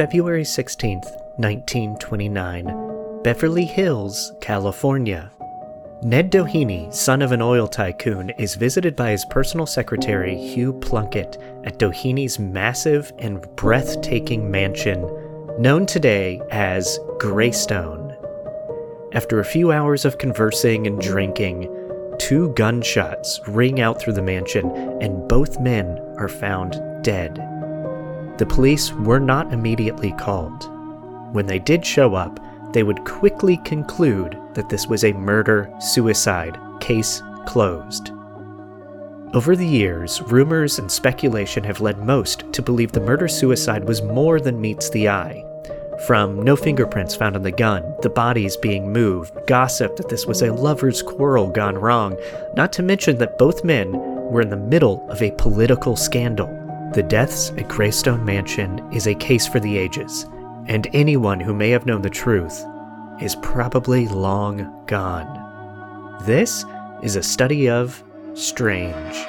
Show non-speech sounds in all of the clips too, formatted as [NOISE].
February 16th, 1929, Beverly Hills, California. Ned Doheny, son of an oil tycoon, is visited by his personal secretary, Hugh Plunkett, at Doheny's massive and breathtaking mansion, known today as Greystone. After a few hours of conversing and drinking, two gunshots ring out through the mansion, and both men are found dead. The police were not immediately called. When they did show up, they would quickly conclude that this was a murder suicide, case closed. Over the years, rumors and speculation have led most to believe the murder suicide was more than meets the eye. From no fingerprints found on the gun, the bodies being moved, gossip that this was a lover's quarrel gone wrong, not to mention that both men were in the middle of a political scandal. The deaths at Greystone Mansion is a case for the ages, and anyone who may have known the truth is probably long gone. This is a study of strange.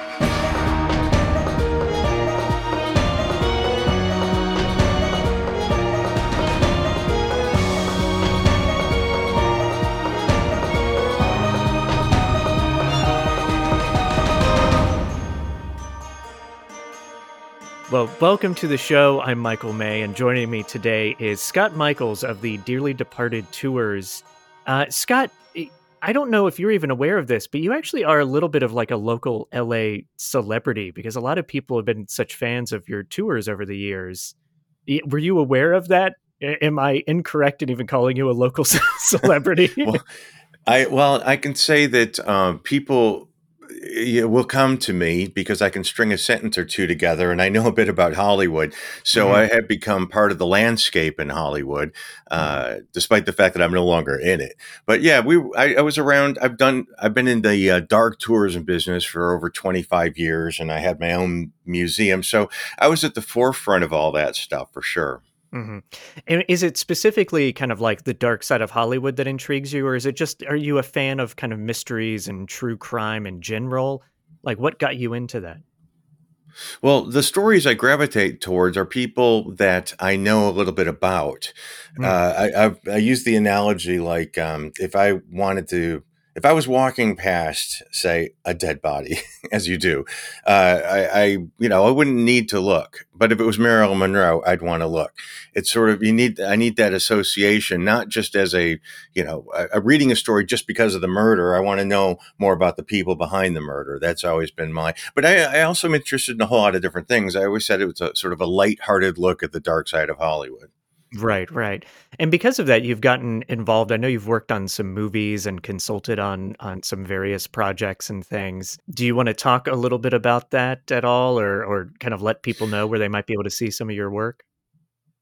Well, welcome to the show. I'm Michael May, and joining me today is Scott Michaels of the Dearly Departed Tours. Uh, Scott, I don't know if you're even aware of this, but you actually are a little bit of like a local LA celebrity because a lot of people have been such fans of your tours over the years. Were you aware of that? Am I incorrect in even calling you a local [LAUGHS] celebrity? [LAUGHS] well, I well, I can say that um, people will come to me because I can string a sentence or two together and I know a bit about Hollywood. So mm-hmm. I have become part of the landscape in Hollywood, uh, mm-hmm. despite the fact that I'm no longer in it. But yeah, we I, I was around. I've done. I've been in the uh, dark tourism business for over 25 years, and I had my own museum. So I was at the forefront of all that stuff for sure. Mm-hmm. And is it specifically kind of like the dark side of Hollywood that intrigues you, or is it just are you a fan of kind of mysteries and true crime in general? Like, what got you into that? Well, the stories I gravitate towards are people that I know a little bit about. Mm. Uh, I, I, I, use the analogy like um, if I wanted to if I was walking past, say, a dead body, [LAUGHS] as you do, uh, I, I, you know, I wouldn't need to look. But if it was Marilyn Monroe, I'd want to look. It's sort of you need. I need that association, not just as a, you know, a, a reading a story just because of the murder. I want to know more about the people behind the murder. That's always been my. But I, I also am interested in a whole lot of different things. I always said it was a sort of a light-hearted look at the dark side of Hollywood. Right, right. And because of that, you've gotten involved. I know you've worked on some movies and consulted on on some various projects and things. Do you want to talk a little bit about that at all, or or kind of let people know where they might be able to see some of your work?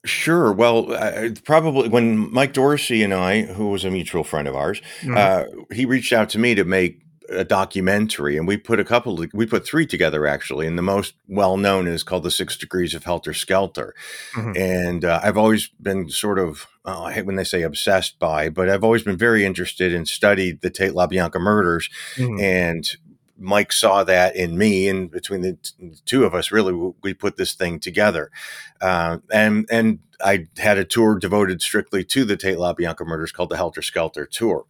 Sure. Well, uh, probably when Mike Dorsey and I, who was a mutual friend of ours, mm-hmm. uh, he reached out to me to make a documentary, and we put a couple. we put three together actually, and the most well known is called "The Six Degrees of Helter Skelter." Mm-hmm. And uh, I've always been sort of oh, I hate when they say obsessed by, but I've always been very interested and studied the Tate LaBianca murders, mm-hmm. and Mike saw that in me, and between the, t- two of us, really, we put this thing together. Uh, and and I had a tour devoted strictly to the Tate LaBianca murders called the Helter Skelter Tour.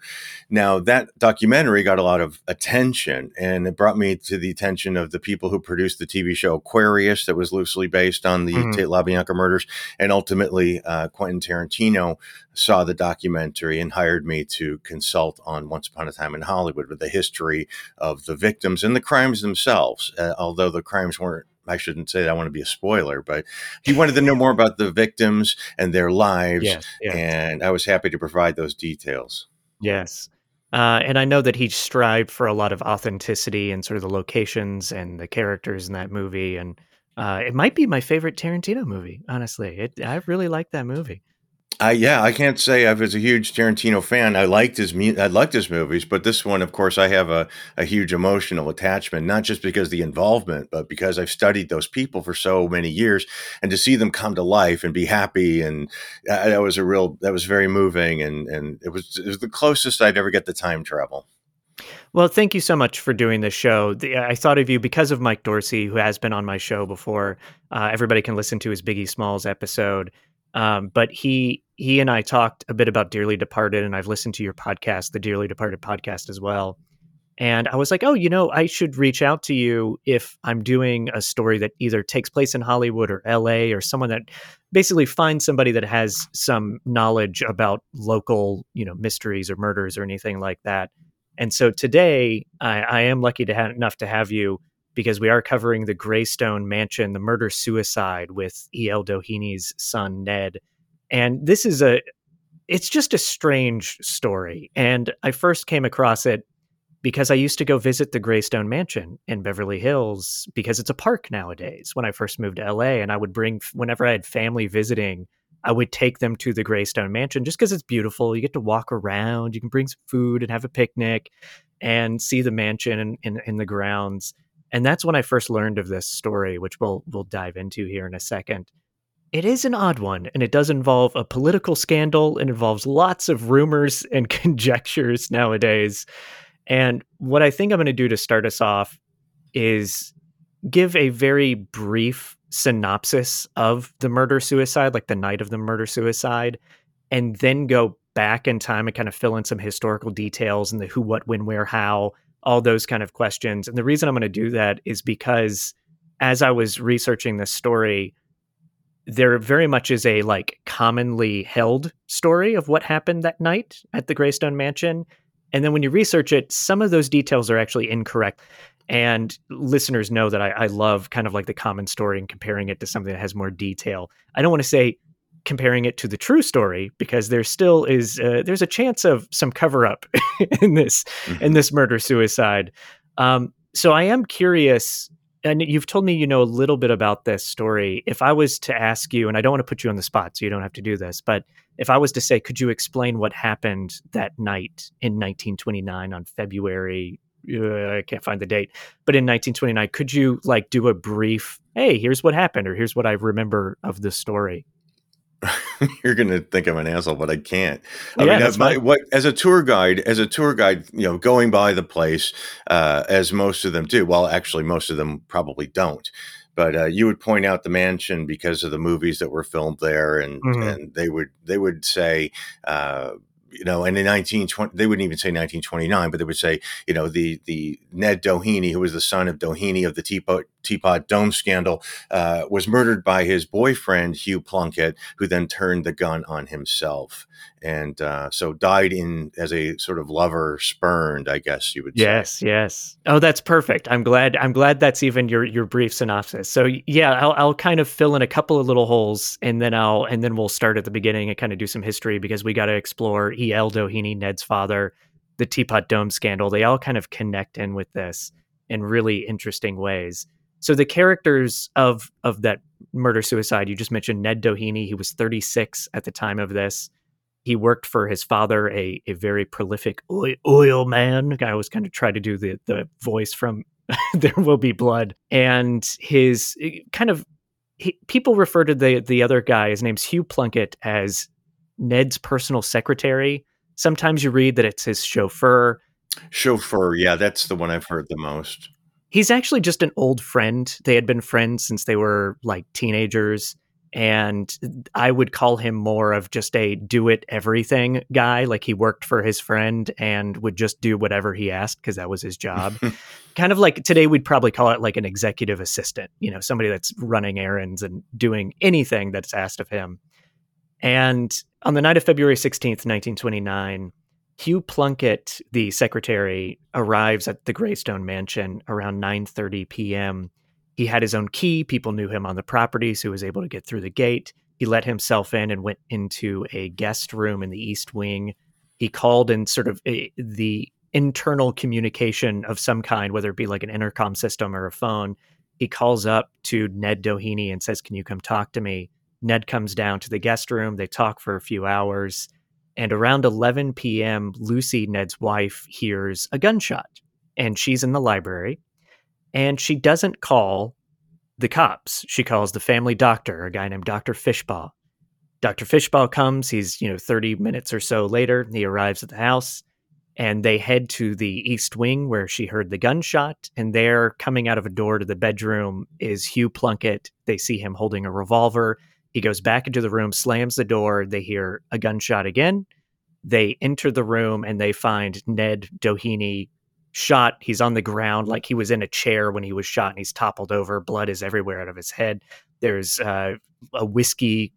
Now, that documentary got a lot of attention, and it brought me to the attention of the people who produced the TV show Aquarius, that was loosely based on the mm-hmm. Tate LaBianca murders. And ultimately, uh, Quentin Tarantino saw the documentary and hired me to consult on Once Upon a Time in Hollywood with the history of the victims and the crimes themselves, uh, although the crimes weren't I shouldn't say that I want to be a spoiler, but he wanted to know more about the victims and their lives. Yes, yes. And I was happy to provide those details. Yes. Uh, and I know that he strived for a lot of authenticity and sort of the locations and the characters in that movie. And uh, it might be my favorite Tarantino movie, honestly. It, I really like that movie. I yeah, I can't say I was a huge Tarantino fan. I liked his I liked his movies, but this one, of course, I have a, a huge emotional attachment, not just because the involvement, but because I've studied those people for so many years, and to see them come to life and be happy, and uh, that was a real that was very moving, and and it was it was the closest I'd ever get to time travel. Well, thank you so much for doing this show. The, I thought of you because of Mike Dorsey, who has been on my show before. Uh, everybody can listen to his Biggie Smalls episode Um, but he he and I talked a bit about Dearly Departed, and I've listened to your podcast, the Dearly Departed podcast, as well. And I was like, oh, you know, I should reach out to you if I'm doing a story that either takes place in Hollywood or LA or someone that basically finds somebody that has some knowledge about local, you know, mysteries or murders or anything like that. And so today I, I am lucky to have enough to have you because we are covering the Greystone Mansion, the murder suicide with E.L. Doheny's son, Ned. And this is a, it's just a strange story. And I first came across it because I used to go visit the Greystone Mansion in Beverly Hills because it's a park nowadays. When I first moved to LA, and I would bring whenever I had family visiting, I would take them to the Greystone Mansion just because it's beautiful. You get to walk around, you can bring some food and have a picnic, and see the mansion in, in, in the grounds. And that's when I first learned of this story, which we'll we'll dive into here in a second. It is an odd one, and it does involve a political scandal. It involves lots of rumors and [LAUGHS] conjectures nowadays. And what I think I'm going to do to start us off is give a very brief synopsis of the murder suicide, like the night of the murder suicide, and then go back in time and kind of fill in some historical details and the who, what, when, where, how, all those kind of questions. And the reason I'm going to do that is because as I was researching this story, there very much is a like commonly held story of what happened that night at the Greystone Mansion. And then when you research it, some of those details are actually incorrect. And listeners know that I, I, love kind of like the common story and comparing it to something that has more detail. I don't want to say comparing it to the true story because there still is uh, there's a chance of some cover up [LAUGHS] in this mm-hmm. in this murder suicide. Um, so I am curious and you've told me you know a little bit about this story. If I was to ask you, and I don't want to put you on the spot, so you don't have to do this, but if I was to say, could you explain what happened that night in 1929 on February? Uh, I can't find the date, but in 1929, could you like do a brief? Hey, here's what happened, or here's what I remember of the story. [LAUGHS] you're going to think I'm an asshole, but I can't. I yeah, mean, my, what as a tour guide, as a tour guide, you know, going by the place uh, as most of them do. Well, actually, most of them probably don't. But uh, you would point out the mansion because of the movies that were filmed there, and mm-hmm. and they would they would say. Uh, you know, and in 1920, they wouldn't even say 1929, but they would say, you know, the the Ned Doheny, who was the son of Doheny of the Teapot Teapot Dome scandal, uh, was murdered by his boyfriend Hugh Plunkett, who then turned the gun on himself, and uh, so died in as a sort of lover spurned, I guess you would. Yes, say. yes. Yes. Oh, that's perfect. I'm glad. I'm glad that's even your your brief synopsis. So yeah, I'll I'll kind of fill in a couple of little holes, and then I'll and then we'll start at the beginning and kind of do some history because we got to explore E.L. Doheny, Ned's father, the Teapot Dome scandal. They all kind of connect in with this in really interesting ways. So the characters of of that murder suicide you just mentioned Ned Doheny, he was 36 at the time of this. He worked for his father, a a very prolific oil, man. I always kind of try to do the the voice from [LAUGHS] There Will Be Blood, and his eh, kind of he, people refer to the the other guy. His name's Hugh Plunkett as Ned's personal secretary. Sometimes you read that it's his chauffeur. Chauffeur, yeah, that's the one I've heard the most. He's actually just an old friend. They had been friends since they were like teenagers. And I would call him more of just a do it everything guy. Like he worked for his friend and would just do whatever he asked because that was his job. [LAUGHS] kind of like today, we'd probably call it like an executive assistant, you know, somebody that's running errands and doing anything that's asked of him. And on the night of February 16th, 1929, Hugh Plunkett, the secretary, arrives at the Greystone Mansion around 9:30 p.m. He had his own key. People knew him on the property, so he was able to get through the gate. He let himself in and went into a guest room in the East Wing. He called in sort of a, the internal communication of some kind, whether it be like an intercom system or a phone. He calls up to Ned Doheny and says, "Can you come talk to me?" Ned comes down to the guest room. They talk for a few hours. And around 11 p.m., Lucy, Ned's wife, hears a gunshot and she's in the library. And she doesn't call the cops. She calls the family doctor, a guy named Dr. Fishbaugh. Dr. Fishbaugh comes. He's, you know, 30 minutes or so later. He arrives at the house and they head to the east wing where she heard the gunshot. And there, coming out of a door to the bedroom, is Hugh Plunkett. They see him holding a revolver He goes back into the room, slams the door. They hear a gunshot again. They enter the room and they find Ned Doheny shot. He's on the ground like he was in a chair when he was shot and he's toppled over. Blood is everywhere out of his head. There's uh, a whiskey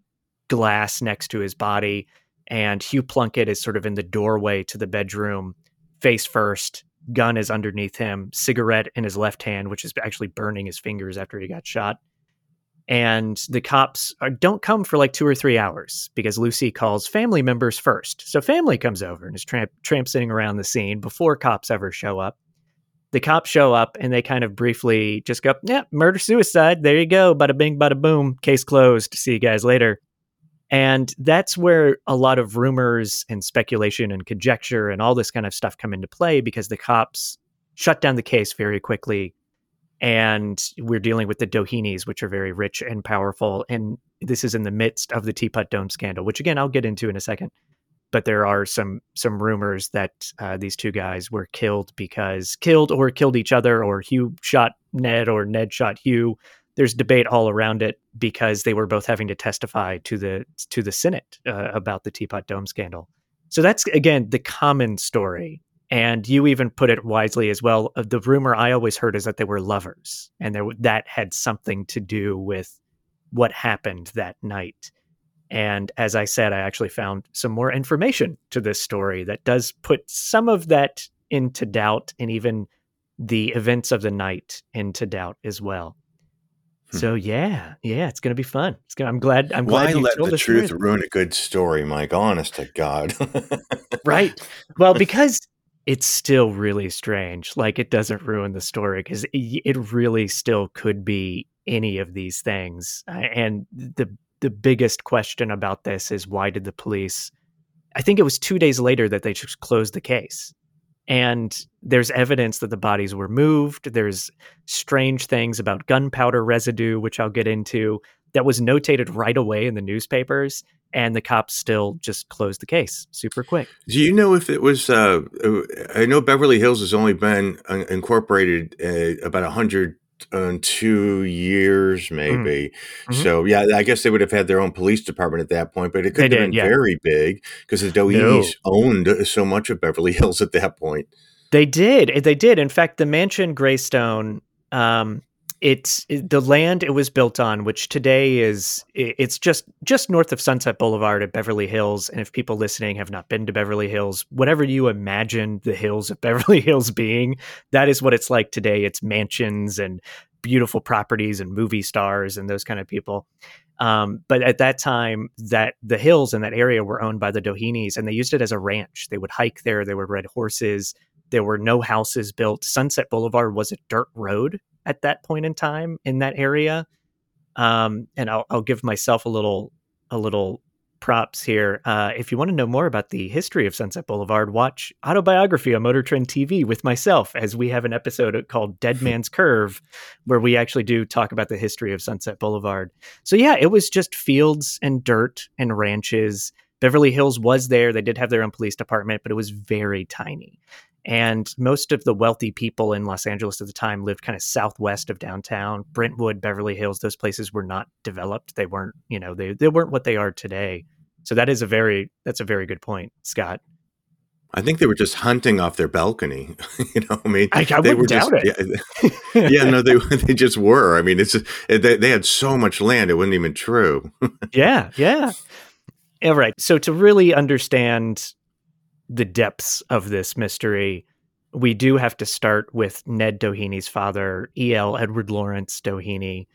glass next to his body. And Hugh Plunkett is sort of in the doorway to the bedroom, face first. Gun is underneath him, cigarette in his left hand, which is actually burning his fingers after he got shot and the cops are, don't come for like two or three hours because Lucy calls family members first. So family comes over and is tramp tramping around the scene before cops ever show up. The cops show up and they kind of briefly just go, "Yeah, murder suicide. There you go. Bada bing, bada boom. Case closed. See you guys later." And that's where a lot of rumors and speculation and conjecture and all this kind of stuff come into play because the cops shut down the case very quickly and we're dealing with the Dohenys, which are very rich and powerful. And this is in the midst of the Teapot Dome scandal, which again I'll get into in a second. But there are some some rumors that uh, these two guys were killed because killed or killed each other, or Hugh shot Ned or Ned shot Hugh. There's debate all around it because they were both having to testify to the to the Senate uh, about the Teapot Dome scandal. So that's again the common story and you even put it wisely as well. Uh, the rumor I always heard is that they were lovers, and there, that had something to do with what happened that night. And as I said, I actually found some more information to this story that does put some of that into doubt, and even the events of the night into doubt as well. Hmm. So yeah, yeah, it's gonna be fun. It's gonna, I'm glad. I'm glad. Why let the truth story. ruin a good story, Mike? Honest to God. [LAUGHS] right. Well, because it's still really strange. Like it doesn't ruin the story because it really still could be any of these things. And the the biggest question about this is why did the police? I think it was two days later that they just closed the case. And there's evidence that the bodies were moved. There's strange things about gunpowder residue, which I'll get into, that was notated right away in the newspapers and the cops still just closed the case super quick. Do you know if it was? Uh, I know Beverly Hills has only been uh, incorporated uh, about a hundred and two years, mm. maybe. Mm-hmm. So yeah, I guess they would have had their own police department at that point, but it could they have did, been yeah. very big because the Dohenys no. owned so much of Beverly [LAUGHS] Hills at that point. They did. They did. In fact, the mansion Greystone um, it's it, the land it was built on which today is it's just just north of sunset boulevard at beverly hills and if people listening have not been to beverly hills whatever you imagine the hills of [LAUGHS] beverly hills being that is what it's like today. It's mansions and beautiful properties and movie stars and those kind of people. Um, but at that time that the hills in that area were owned by the dohenys and they used it as a ranch. They would hike there they would ride horses. There were no houses built. Sunset boulevard was a dirt road at that point in time in that area. Um, and I'll, I'll give myself a little a little props here. Uh, if you want to know more about the history of Sunset Boulevard, watch Autobiography on Motor Trend TV with myself, as we have an episode called Dead [LAUGHS] Man's Curve, where we actually do talk about the history of Sunset Boulevard. So, yeah, it was just fields and dirt and ranches. Beverly Hills was there. They did have their own police department, but it was very tiny. And most of the wealthy people in Los Angeles at the time lived kind of southwest of downtown. Brentwood, Beverly Hills, those places were not developed. They weren't, you know, they, they weren't what they are today. So that is a very that's a very good point, Scott. I think they were just hunting off their balcony. [LAUGHS] you know, I mean, I, I they were doubt just, it. Yeah, [LAUGHS] yeah, no, they [LAUGHS] they just were. I mean, it's just, they they had so much land, it wasn't even true. yeah, yeah. All right. So to really understand the depths of this mystery, we do have to start with Ned Doheny's father, E.L. Edward Lawrence Doheny.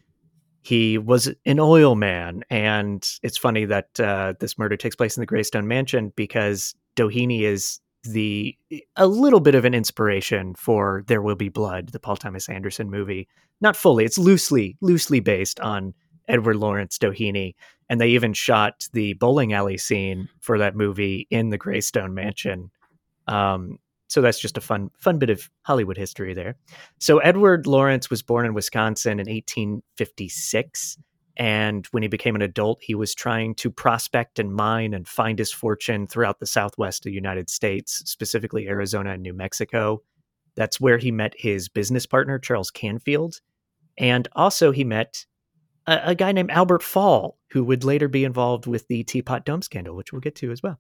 He was an oil man, and it's funny that uh, this murder takes place in the Greystone Mansion because Doheny is the a little bit of an inspiration for There Will Be Blood, the Paul Thomas Anderson movie. Not fully; it's loosely loosely based on Edward Lawrence Doheny, and they even shot the bowling alley scene for that movie in the Greystone Mansion. Um, so that's just a fun fun bit of Hollywood history there. So Edward Lawrence was born in Wisconsin in 1856. And when he became an adult, he was trying to prospect and mine and find his fortune throughout the southwest of the United States, specifically Arizona and New Mexico. That's where he met his business partner, Charles Canfield. And also, he met a, a guy named Albert Fall, who would later be involved with the Teapot Dome scandal, which we'll get to as well.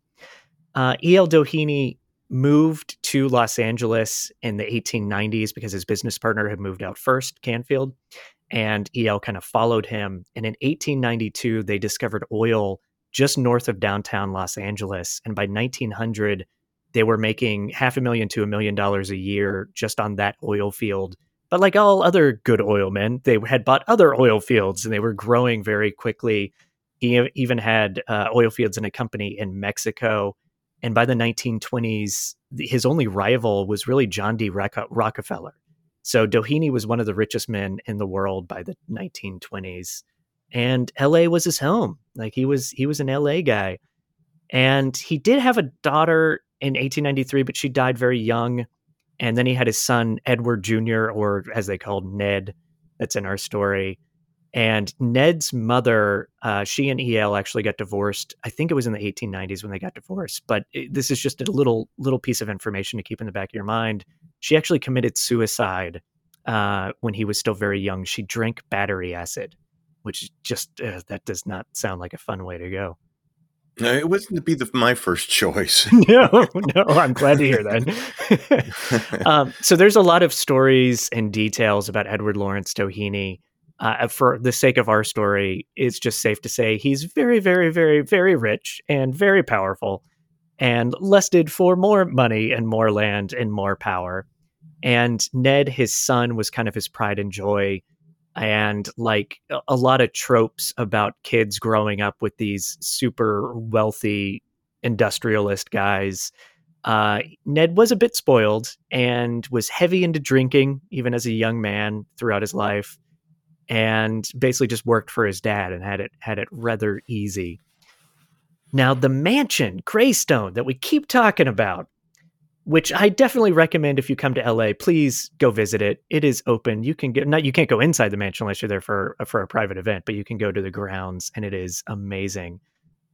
Uh, E.L. Doheny moved to Los Angeles in the 1890s because his business partner had moved out first, Canfield, and EL kind of followed him. And in 1892, they discovered oil just north of downtown Los Angeles. And by 1900, they were making half a million to a million dollars a year just on that oil field. But like all other good oil men, they had bought other oil fields and they were growing very quickly. He even had uh, oil fields in a company in Mexico. And by the 1920s, his only rival was really John D. Rockefeller. So Doheny was one of the richest men in the world by the 1920s. And LA was his home. Like he was he was an LA guy. And he did have a daughter in 1893, but she died very young. And then he had his son, Edward Jr., or as they called Ned. That's in our story. And Ned's mother, uh, she and El actually got divorced. I think it was in the 1890s when they got divorced. But it, this is just a little little piece of information to keep in the back of your mind. She actually committed suicide uh, when he was still very young. She drank battery acid, which just uh, that does not sound like a fun way to go. No, it wasn't to be the, my first choice. [LAUGHS] no, no, I'm glad to hear that. [LAUGHS] [LAUGHS] um, so there's a lot of stories and details about Edward Lawrence Doheny. Uh, for the sake of our story, it's just safe to say he's very, very, very, very rich and very powerful, and lusted for more money and more land and more power. And Ned, his son, was kind of his pride and joy and like a lot of tropes about kids growing up with these super wealthy industrialist guys. Uh, Ned was a bit spoiled and was heavy into drinking, even as a young man throughout his life, and basically just worked for his dad and had it had it rather easy. Now, the mansion, Greystone, that we keep talking about, which I definitely recommend if you come to LA, please go visit it. It is open. You can get not you can't go inside the mansion unless you're there for for a private event, but you can go to the grounds and it is amazing.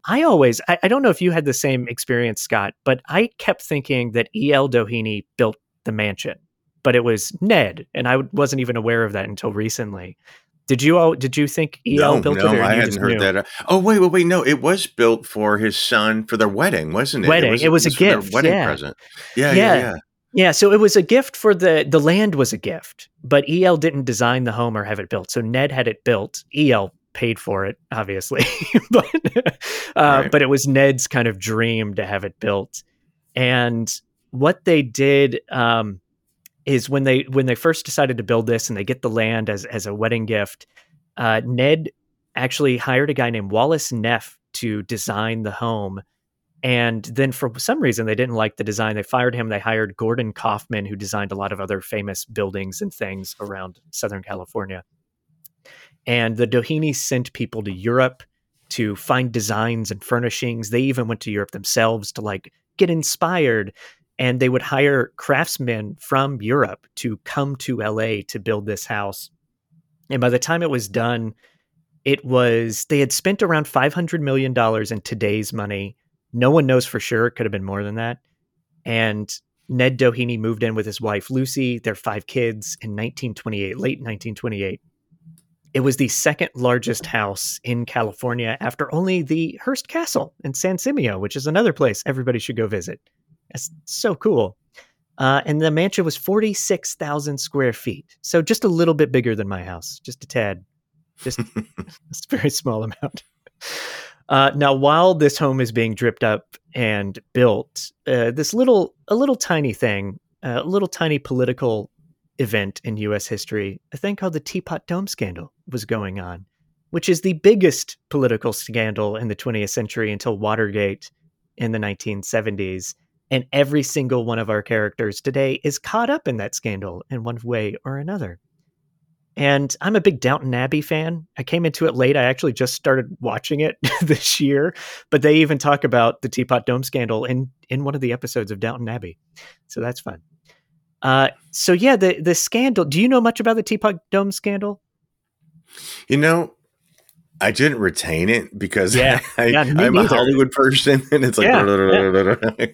I always I, I don't know if you had the same experience, Scott, but I kept thinking that E.L. Doheny built the mansion, but it was Ned, and I wasn't even aware of that until recently. Did you all? Did you think El no, built no, it? I hadn't heard knew? that. Oh wait, wait, wait! No, it was built for his son for their wedding, wasn't it? Wedding. It was, it was, it was a gift. wedding yeah. present. Yeah, yeah, yeah, yeah. Yeah, so it was a gift for the the land was a gift, but EL didn't design the home or have it built. So Ned had it built. EL paid for it, obviously, [LAUGHS] but uh, right. but it was Ned's kind of dream to have it built. And what they did um, is when they when they first decided to build this and they get the land as as a wedding gift, uh, Ned actually hired a guy named Wallace Neff to design the home. And then for some reason, they didn't like the design. They fired him. They hired Gordon Kaufmann, who designed a lot of other famous buildings and things around Southern California. And the Dohenys sent people to Europe to find designs and furnishings. They even went to Europe themselves to like get inspired. And they would hire craftsmen from Europe to come to LA to build this house. And by the time it was done, it was they had spent around $500 million in today's money. No one knows for sure. It could have been more than that. And Ned Doheny moved in with his wife Lucy, their five kids, in 1928, late 1928. It was the second largest house in California after only the Hearst Castle in San Simeon, which is another place everybody should go visit. That's so cool. Uh, and the mansion was 46,000 square feet. So just a little bit bigger than my house, just a tad. Just [LAUGHS] a very small amount. Uh, now, while this home is being dripped up and built, uh, this little, a little tiny thing, a little tiny political event in U.S. history, a thing called the Teapot Dome scandal, was going on, which is the biggest political scandal in the 20th century until Watergate in the 1970s. And every single one of our characters today is caught up in that scandal in one way or another. And I'm a big Downton Abbey fan. I came into it late. I actually just started watching it [LAUGHS] this year, but they even talk about the Teapot Dome scandal in in one of the episodes of Downton Abbey. So that's fun. Uh, so yeah, the the scandal. Do you know much about the Teapot Dome scandal? You know, I didn't retain it because yeah, [LAUGHS] I, yeah, am a Hollywood person, [LAUGHS] and it's like, yeah,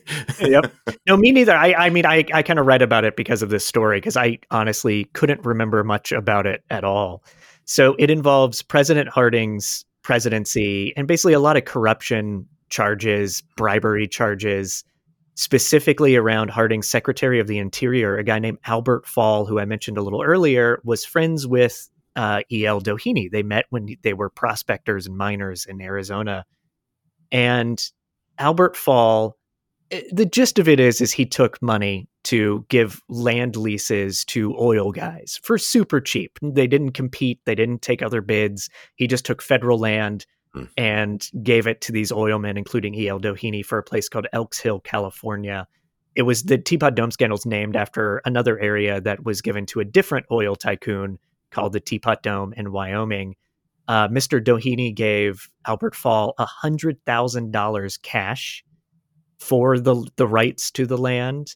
yeah. [LAUGHS] yep. No, me neither. I, I mean, I, I kind of read about it because of this story because I honestly couldn't remember much about it at all. So it involves President Harding's presidency and basically a lot of corruption charges, bribery charges, specifically around Harding's Secretary of the Interior, a guy named Albert Fall, who I mentioned a little earlier, was friends with uh, E.L. Doheny. They met when they were prospectors and miners in Arizona. And Albert Fall, eh, the gist of it is, is he took money to give land leases to oil guys for super cheap. They didn't compete. They didn't take other bids. He just took federal land hmm. and gave it to these oilmen, including E.L. Doheny, for a place called Elk Hills, California. It was the Teapot Dome scandals named after another area that was given to a different oil tycoon called the Teapot Dome in Wyoming. Uh, Mr. Doheny gave Albert Fall $100,000 cash for the, the rights to the land.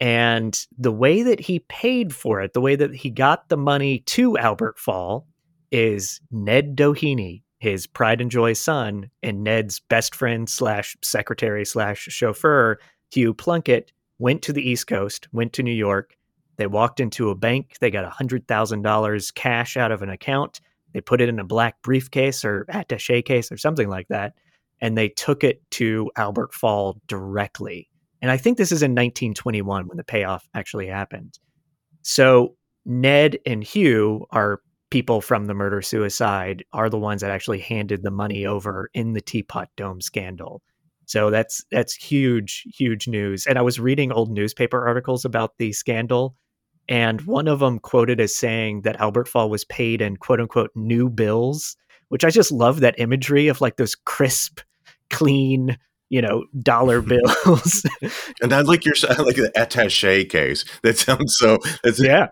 And the way that he paid for it, the way that he got the money to Albert Fall, is Ned Doheny, his pride and joy son, and Ned's best friend slash secretary slash chauffeur, Hugh Plunkett, went to the East Coast, went to New York, they walked into a bank. They got $100,000 cash out of an account. They put it in a black briefcase or attache case or something like that. And they took it to Albert Fall directly. And I think this is in 1921 when the payoff actually happened. So Ned and Hugh are people from the murder suicide, are the ones that actually handed the money over in the Teapot Dome scandal. So that's that's huge, huge news. And I was reading old newspaper articles about the scandal, and one of them quoted as saying that Albert Fall was paid in quote unquote new bills, which I just love that imagery of like those crisp, clean, you know, dollar [LAUGHS] bills. and I like your I [LAUGHS] like the attaché case. That sounds so. That's, yeah.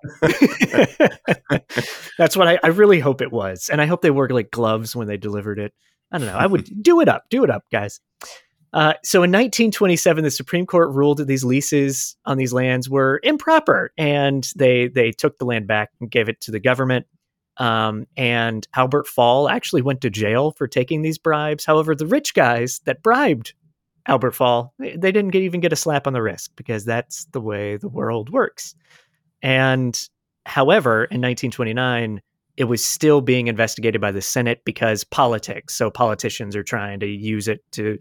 that's what I, I really hope it was, and I hope they wore like gloves when they delivered it. I don't know. I would [LAUGHS] do it up, do it up, guys. Uh, so in 1927, the Supreme Court ruled that these leases on these lands were improper, and they they took the land back and gave it to the government. Um, and Albert Fall actually went to jail for taking these bribes. However, the rich guys that bribed Albert Fall, they, they didn't get, even get a slap on the wrist because that's the way the world works. And however, in 1929, it was still being investigated by the Senate because politics. So politicians are trying to use it to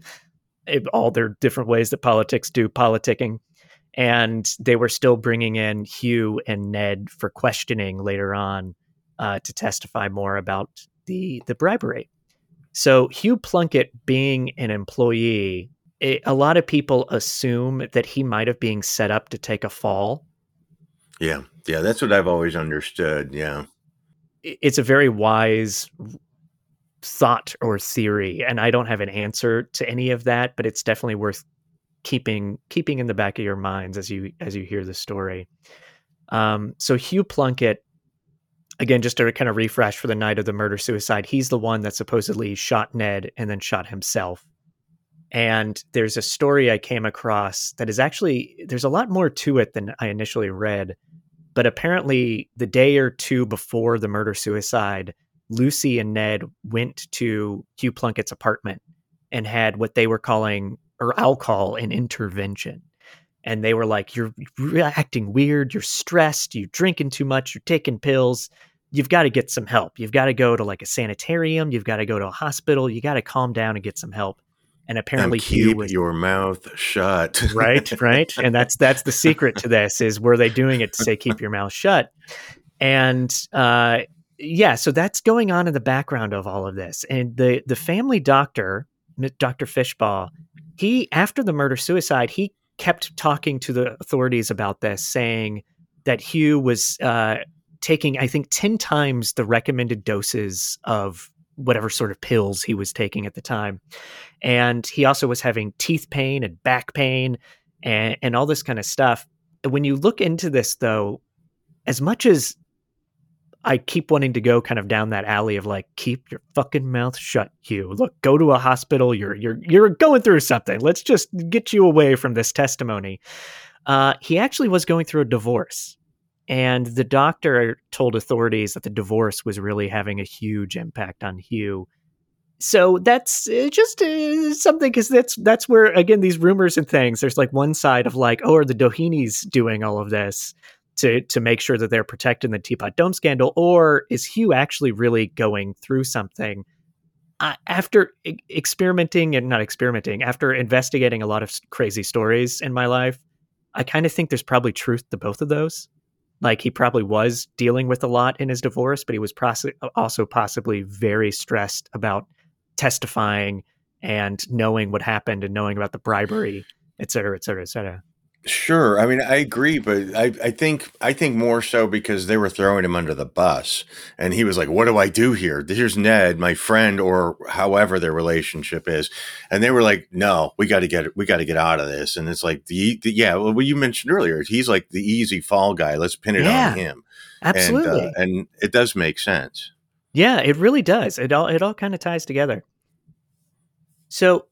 all their different ways that politics do politicking. And they were still bringing in Hugh and Ned for questioning later on uh, to testify more about the the bribery. So Hugh Plunkett being an employee, it, a lot of people assume that he might have been set up to take a fall. Yeah, yeah, that's what I've always understood. Yeah, it's a very wise thought or theory and i don't have an answer to any of that but it's definitely worth keeping keeping in the back of your minds as you as you hear the story. Um, so hugh plunkett again just to kind of refresh for the night of the murder suicide he's the one that supposedly shot ned and then shot himself. And there's a story i came across that is actually there's a lot more to it than i initially read but apparently the day or two before the murder suicide Lucy and Ned went to Hugh Plunkett's apartment and had what they were calling, or I'll call, an intervention. And they were like, You're acting weird. You're stressed. You're drinking too much. You're taking pills. You've got to get some help. You've got to go to like a sanitarium. You've got to go to a hospital. You got to calm down and get some help. And apparently, and keep was, your mouth shut. right, right. [LAUGHS] And that's that's the secret to this is were they doing it to say keep your mouth shut? And uh, yeah, so that's going on in the background of all of this. And the the family doctor, Dr. Fishbaugh, he after the murder suicide, he kept talking to the authorities about this, saying that Hugh was uh, taking, I think, ten times the recommended doses of whatever sort of pills he was taking at the time, and he also was having teeth pain and back pain and and all this kind of stuff. When you look into this, though, as much as I keep wanting to go kind of down that alley of like, keep your fucking mouth shut, Hugh. Look, go to a hospital. You're you're you're going through something. Let's just get you away from this testimony. Uh, he actually was going through a divorce, and the doctor told authorities that the divorce was really having a huge impact on Hugh. So that's uh, just uh, something because that's that's where again these rumors and things. There's like one side of like, oh, are the Dohenys doing all of this? To to make sure that they're protecting the Teapot Dome scandal, or is Hugh actually really going through something? uh, after e- experimenting and not experimenting, after investigating a lot of crazy stories in my life, I kind of think there's probably truth to both of those. Like he probably was dealing with a lot in his divorce, but he was pross- also possibly very stressed about testifying and knowing what happened and knowing about the bribery, et cetera, et cetera, et cetera. Sure. I mean, I agree, but I, I think I think more so because they were throwing him under the bus, and he was like, "What do I do here? Here's Ned, my friend, or however their relationship is," and they were like, "No, we got to get we got to get out of this." And it's like the, the yeah, well, what you mentioned earlier, he's like the easy fall guy. Let's pin it Yeah, on him, Absolutely. and uh, and it does make sense. Yeah, it really does. It all it all kind of ties together. So,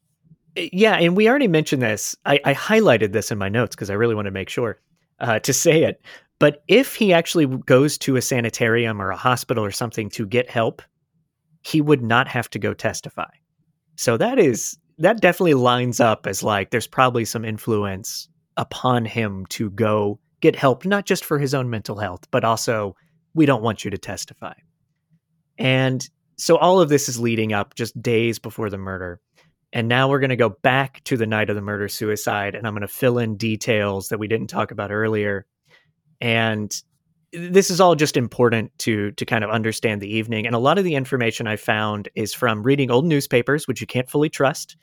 yeah, and we already mentioned this. I, I highlighted this in my notes because I really want to make sure uh, to say it. But if he actually goes to a sanitarium or a hospital or something to get help, he would not have to go testify. So that is that definitely lines up as like there's probably some influence upon him to go get help, not just for his own mental health, but also we don't want you to testify. And so all of this is leading up just days before the murder. And now we're going to go back to the night of the murder suicide, and I'm going to fill in details that we didn't talk about earlier. And this is all just important to to kind of understand the evening. And a lot of the information I found is from reading old newspapers, which you can't fully trust.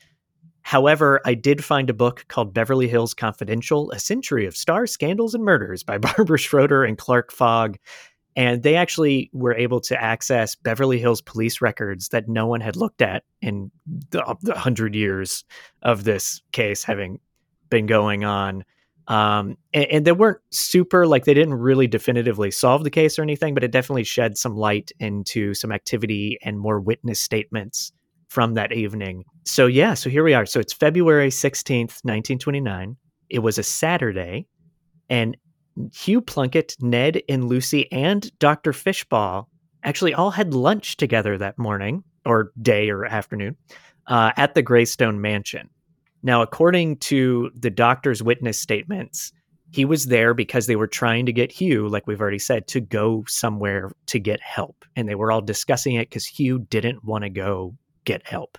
However, I did find a book called Beverly Hills Confidential: A Century of Star Scandals and Murders by [LAUGHS] Barbara Schroeder and Clark Fogg. And they actually were able to access Beverly Hills police records that no one had looked at in the, the hundred years of this case having been going on. Um, and, and they weren't super like they didn't really definitively solve the case or anything, but it definitely shed some light into some activity and more witness statements from that evening. So yeah, so here we are. So it's February 16th, 1929. It was a Saturday and Hugh Plunkett, Ned and Lucy and Dr. Fishbaugh actually all had lunch together that morning or day or afternoon uh, at the Greystone Mansion. Now, according to the doctor's witness statements, he was there because they were trying to get Hugh, like we've already said, to go somewhere to get help. And they were all discussing it because Hugh didn't want to go get help.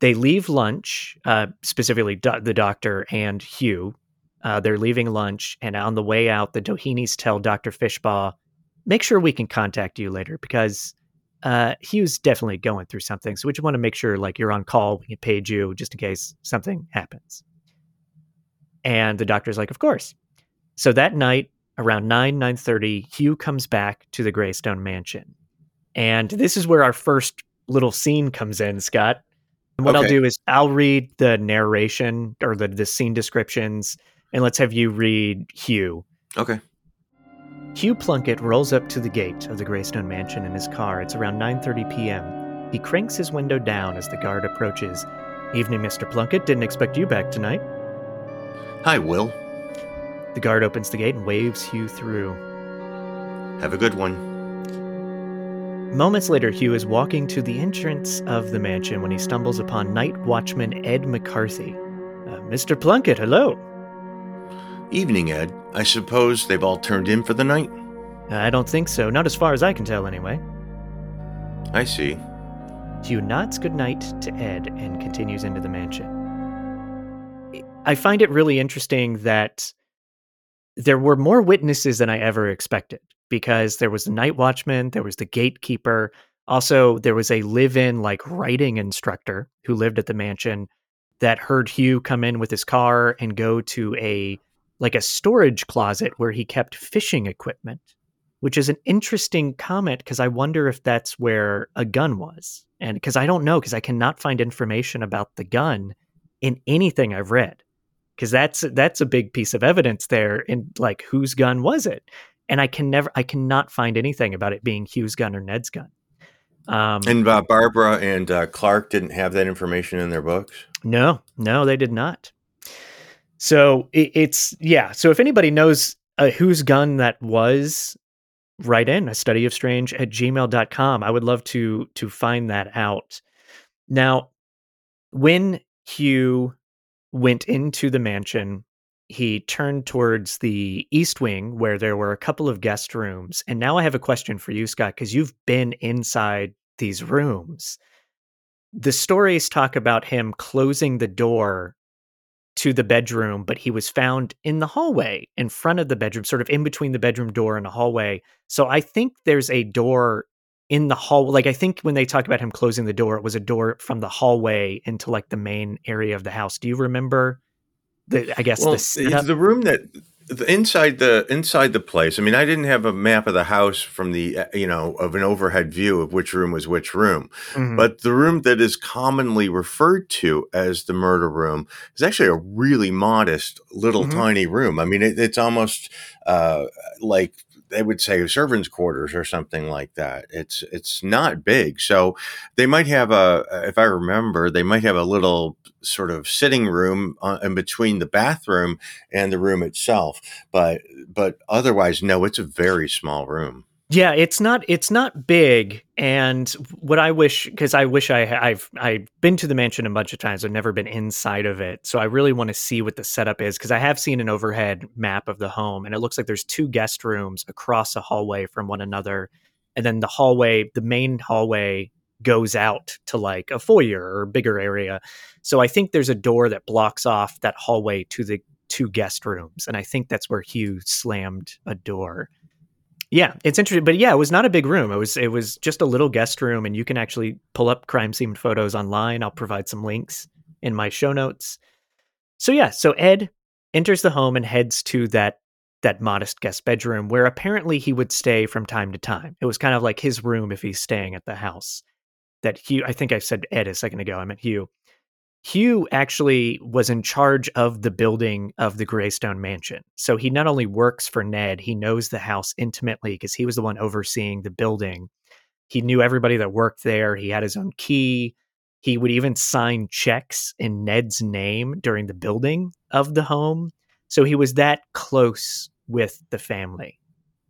They leave lunch, uh, specifically do- the doctor and Hugh. Uh, they're leaving lunch, and on the way out, the Dohenys tell Dr. Fishbaugh, make sure we can contact you later because uh, Hugh's definitely going through something. So we just want to make sure like you're on call, we can page you just in case something happens. And the doctor's like, of course. So that night, around 9, 9.30, Hugh comes back to the Greystone Mansion. And this is where our first little scene comes in, Scott. And what I'll do is I'll read the narration or the, the scene descriptions, and let's have you read Hugh. Okay. Hugh Plunkett rolls up to the gate of the Greystone Mansion in his car. It's around 9:30 p.m. He cranks his window down as the guard approaches. "Evening, Mr. Plunkett. Didn't expect you back tonight." Hi, Will. The guard opens the gate and waves Hugh through. Have a good one. Moments later, Hugh is walking to the entrance of the mansion when he stumbles upon night watchman Ed McCarthy. Uh, Mr. Plunkett, hello. Evening, Ed. I suppose they've all turned in for the night? I don't think so. Not as far as I can tell, anyway. I see. Hugh nods goodnight to Ed and continues into the mansion. I find it really interesting that there were more witnesses than I ever expected because there was the night watchman, there was the gatekeeper, also there was a live-in like writing instructor who lived at the mansion that heard Hugh come in with his car and go to a like a storage closet where he kept fishing equipment, which is an interesting comment because I wonder if that's where a gun was. And because I don't know, because I cannot find information about the gun in anything I've read. Because that's that's a big piece of evidence there in like whose gun was it? And I can never I cannot find anything about it being Hugh's gun or Ned's gun. Um, And uh, Barbara and uh, Clark didn't have that information in their books? No, no, they did not. So it, it's yeah. So if anybody knows uh, whose gun that was, write in a study of strange at gmail.com. I would love to to find that out. Now, when Hugh went into the mansion, he turned towards the east wing where there were a couple of guest rooms. And now I have a question for you, Scott, because you've been inside these rooms. the stories talk about him closing the door to the bedroom, but he was found in the hallway in front of the bedroom, sort of in between the bedroom door and a hallway. So I think there's a door in the hall. Like I think when they talk about him closing the door, it was a door from the hallway into like the main area of the house. Do you remember the? I guess well, the the room that the, inside the inside the place. I mean, I didn't have a map of the house from the uh, you know of an overhead view of which room was which room, Mhm. but the room that is commonly referred to as the murder room is actually a really modest little Mhm. tiny room. I mean, it, it's almost uh, like they would say servants' quarters or something like that. It's it's not big, so they might have a if I remember, they might have a little sort of sitting room uh, in between the bathroom and the room itself but but otherwise no it's a very small room Yeah, it's not it's not big, and what I wish because I wish I I've I've been to the mansion a bunch of times. I've never been inside of it, so I really want to see what the setup is because I have seen an overhead map of the home, and it looks like there's two guest rooms across a hallway from one another, and then the hallway, the main hallway, goes out to like a foyer or bigger area. So I think there's a door that blocks off that hallway to the two guest rooms, and I think that's where Hugh slammed a door. Yeah, it's interesting, but yeah, it was not a big room. It was it was just a little guest room, and you can actually pull up crime scene photos online. I'll provide some links in my show notes. So yeah, so Ed enters the home and heads to that that modest guest bedroom where apparently he would stay from time to time. It was kind of like his room if he's staying at the house. That Hugh, I think I said Ed a second ago. I meant Hugh. Hugh actually was in charge of the building of the Greystone Mansion. So he not only works for Ned, he knows the house intimately because he was the one overseeing the building. He knew everybody that worked there. He had his own key. He would even sign checks in Ned's name during the building of the home. So he was that close with the family.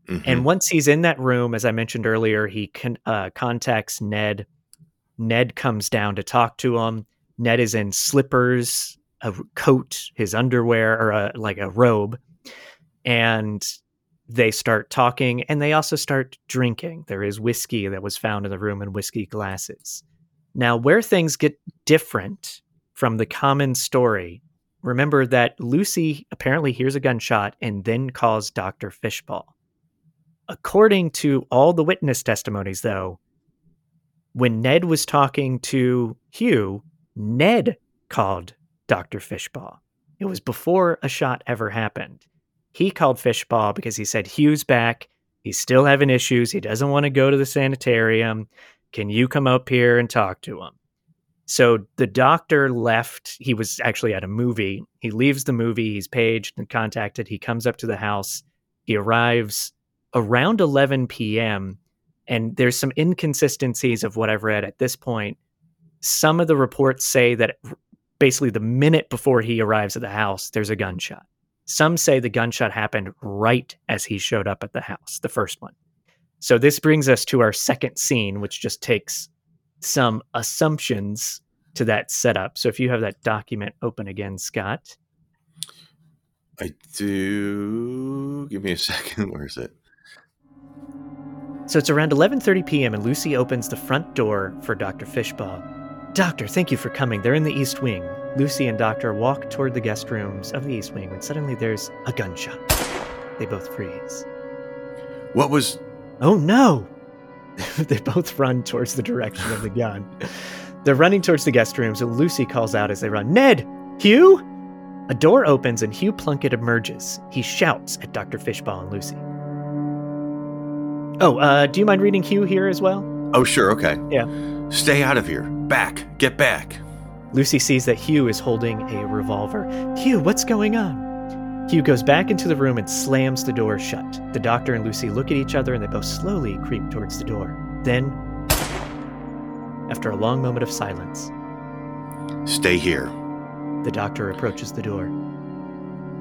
Mhm. And once he's in that room, as I mentioned earlier, he con- uh, contacts Ned. Ned comes down to talk to him. Ned is in slippers, a coat, his underwear, or a, like a robe. And they start talking and they also start drinking. There is whiskey that was found in the room in whiskey glasses. Now, where things get different from the common story, remember that Lucy apparently hears a gunshot and then calls Dr. Fishbaugh. According to all the witness testimonies, though, when Ned was talking to Hugh, Ned called Dr. Fishbaugh. It was before a shot ever happened. He called Fishbaugh because he said, Hugh's back. He's still having issues. He doesn't want to go to the sanitarium. Can you come up here and talk to him? So the doctor left. He was actually at a movie. He leaves the movie. He's paged and contacted. He comes up to the house. He arrives around 11 p.m. And there's some inconsistencies of what I've read at this point. Some of the reports say that basically the minute before he arrives at the house, there's a gunshot. Some say the gunshot happened right as he showed up at the house, the first one. So this brings us to our second scene, which just takes some assumptions to that setup. So if you have that document open again, Scott. i do give me a [LAUGHS] second where is it So it's around 11:30 p.m. and Lucy opens the front door for Dr. Fishbaugh. Doctor, thank you for coming. They're in the East Wing. Lucy and Doctor walk toward the guest rooms of the East Wing when suddenly there's a gunshot. They both freeze. what was Oh no! [LAUGHS] they both run towards the direction of the gun. They're running towards the guest rooms, and Lucy calls out as they run, Ned! Hugh! A door opens and Hugh Plunkett emerges. He shouts at Dr. Fishbaugh and Lucy. Oh, uh, do you mind reading Hugh here as well? oh sure okay Yeah. Stay out of here back get back Lucy sees that Hugh is holding a revolver. Hugh, what's going on? Hugh goes back into the room and slams the door shut. The doctor and Lucy look at each other and they both slowly creep towards the door. Then, after a long moment of silence, stay here the doctor approaches the door.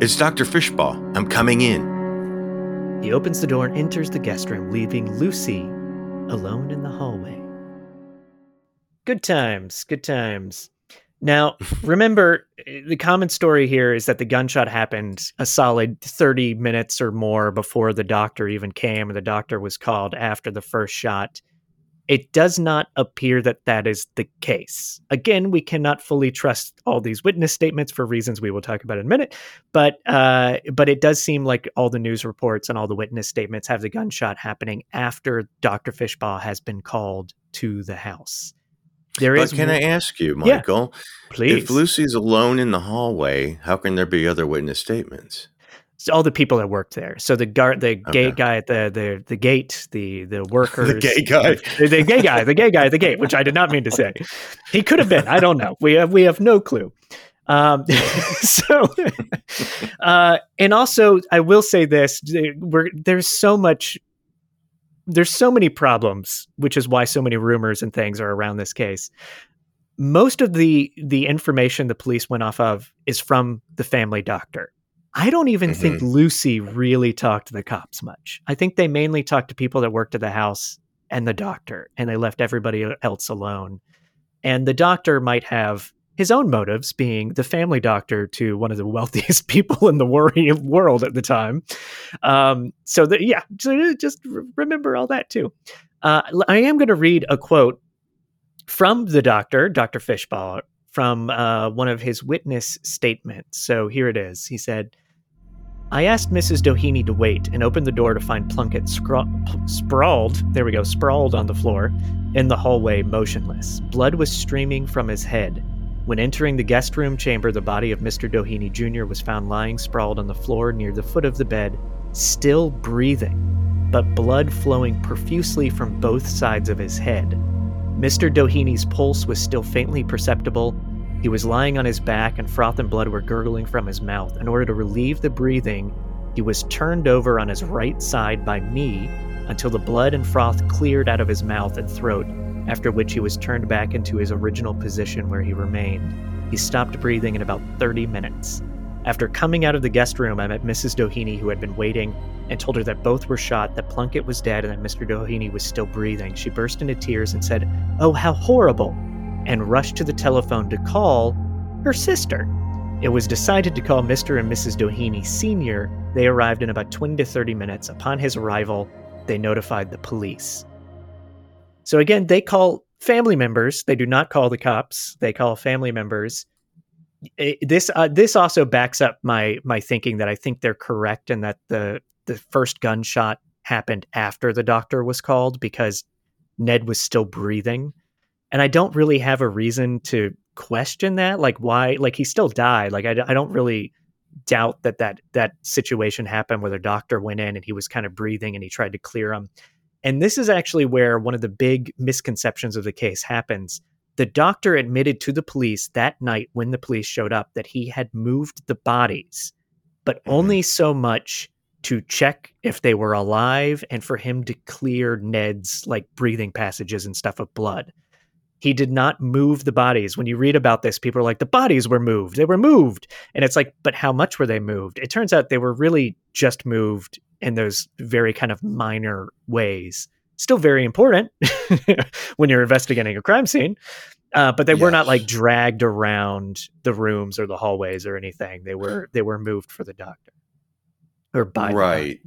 it's dr fishbaugh i'm coming in He opens the door and enters the guest room, leaving Lucy alone in the hallway. Good times, good times. Now, remember, the common story here is that the gunshot happened a solid 30 minutes or more before the doctor even came, the doctor was called after the first shot. It does not appear that that is the case. Again, we cannot fully trust all these witness statements for reasons we will talk about in a minute, but uh, but it does seem like all the news reports and all the witness statements have the gunshot happening after Dr. Fishbaugh has been called to the house. There but is. Can I ask you, Michael? Yeah, please. If Lucy's alone in the hallway, how can there be other witness statements? all the people that worked there. So the guard, the okay. gay guy at the the the gate, the the [LAUGHS] workers, the gay guy, the, the, gay guy, the gay guy at the gate, which I did not mean to say. He could have been. I don't know. We have we have no clue. Um, [LAUGHS] so, [LAUGHS] uh, and also, I will say this: we're, there's so much, there's so many problems, which is why so many rumors and things are around this case. Most of the the information the police went off of is from the family doctor I don't even mm-hmm. think Lucy really talked to the cops much. I think they mainly talked to people that worked at the house and the doctor, and they left everybody else alone. And the doctor might have his own motives, being the family doctor to one of the wealthiest [LAUGHS] people in the world at the time. Um, so that yeah, just remember all that too. Uh, I am going to read a quote from the doctor, Dr. Fishbaugh, from uh, one of his witness statements. So here it is. He said, I asked Mrs. Doheny to wait and opened the door to find Plunkett scra- sprawled, there we go, sprawled on the floor in the hallway, motionless. Blood was streaming from his head. When entering the guest room chamber, the body of Mr. Doheny Jr. was found lying sprawled on the floor near the foot of the bed, still breathing, but blood flowing profusely from both sides of his head. Mr. Doheny's pulse was still faintly perceptible, he was lying on his back, and froth and blood were gurgling from his mouth. In order to relieve the breathing, he was turned over on his right side by me until the blood and froth cleared out of his mouth and throat, after which he was turned back into his original position where he remained. He stopped breathing in about 30 minutes. After coming out of the guest room, I met Mrs. Doheny, who had been waiting, and told her that both were shot, that Plunkett was dead, and that Mr. Doheny was still breathing. She burst into tears and said, Oh, how horrible! and rushed to the telephone to call her sister. It was decided to call Mr. and Mrs. Doheny Sr. They arrived in about 20 to 30 minutes. Upon his arrival, they notified the police. So again, they call family members. They do not call the cops. They call family members. It, this uh, this also backs up my my thinking that I think they're correct and that the the first gunshot happened after the doctor was called because Ned was still breathing and I don't really have a reason to question that. Like why? Like he still died. Like I, I don't really doubt that that that situation happened where the doctor went in and he was kind of breathing and he tried to clear him. And this is actually where one of the big misconceptions of the case happens. The doctor admitted to the police that night when the police showed up that he had moved the bodies, but mm-hmm. only so much to check if they were alive and for him to clear Ned's like breathing passages and stuff of blood he did not move the bodies. When you read about this, people are like, the bodies were moved. They were moved. And it's like, but how much were they moved? It turns out they were really just moved in those very kind of minor ways. Still very important [LAUGHS] when you're investigating a crime scene. Uh, but they yes. were not like dragged around the rooms or the hallways or anything. They were they were moved for the doctor or by right.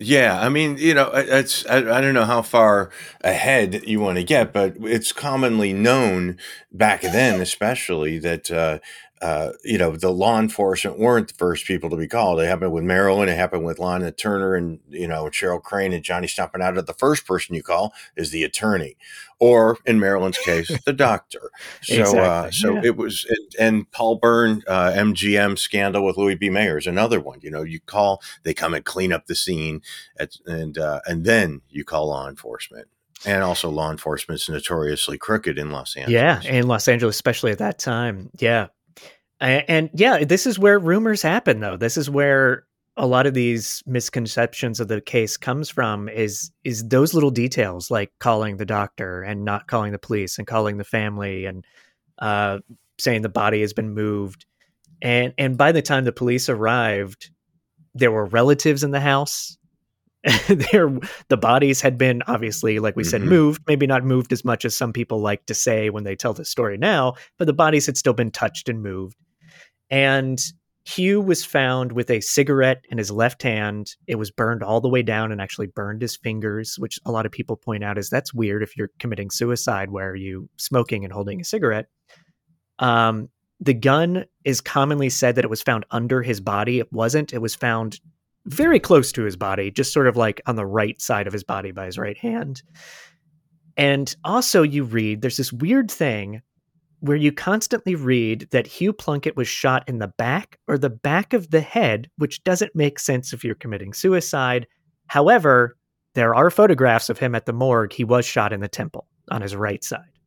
Yeah, I mean, you know, it's I, I, don't know how far ahead you want to get, but it's commonly known back then, especially that uh, uh, you know, the law enforcement weren't the first people to be called. It happened with Marilyn. It happened with Lana Turner and, you know, Cheryl Crane and Johnny Stompanato. The first person you call is the attorney, or in Marilyn's case, the doctor. [LAUGHS] So, uh, exactly. uh, so yeah. it was, and Paul Bern, uh, MGM scandal with Louis B. Mayer is another one. You know, you call, they come and clean up the scene, at, and uh, and then you call law enforcement. And also, law enforcement is notoriously crooked in Los Angeles. Yeah, in Los Angeles, especially at that time. Yeah, and, and yeah, this is where rumors happen, though. This is where a lot of these misconceptions of the case comes from is is those little details like calling the doctor and not calling the police and calling the family and uh, saying the body has been moved and and by the time the police arrived there were relatives in the house [LAUGHS] there the bodies had been obviously like we mm-hmm. said moved maybe not moved as much as some people like to say when they tell the story now but the bodies had still been touched and moved and Hugh was found with a cigarette in his left hand. It was burned all the way down and actually burned his fingers, which a lot of people point out is that's weird if you're committing suicide. Where are you smoking and holding a cigarette? Um, the gun is commonly said that it was found under his body. It wasn't. It was found very close to his body, just sort of like on the right side of his body by his right hand. And also, you read there's this weird thing where you constantly read that Hugh Plunkett was shot in the back or the back of the head, which doesn't make sense if you're committing suicide. However, there are photographs of him at the morgue. He was shot in the temple on his right side.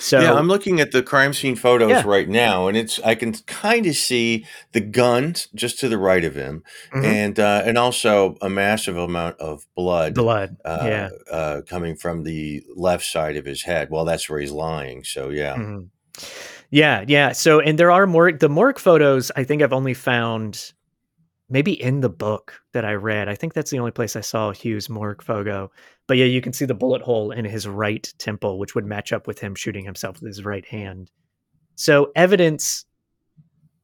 So yeah, I'm looking at the crime scene photos yeah. right now, and it's I can kind of see the gun just to the right of him, mm-hmm. and uh, and also a massive amount of blood, blood, uh, yeah, uh, coming from the left side of his head. Well, that's where he's lying. So yeah, mm-hmm. Yeah, yeah. So and there are more the morgue photos. I think I've only found maybe in the book that I read. I think that's the only place I saw Hugh's morgue photo. But yeah, you can see the bullet hole in his right temple, which would match up with him shooting himself with his right hand. So evidence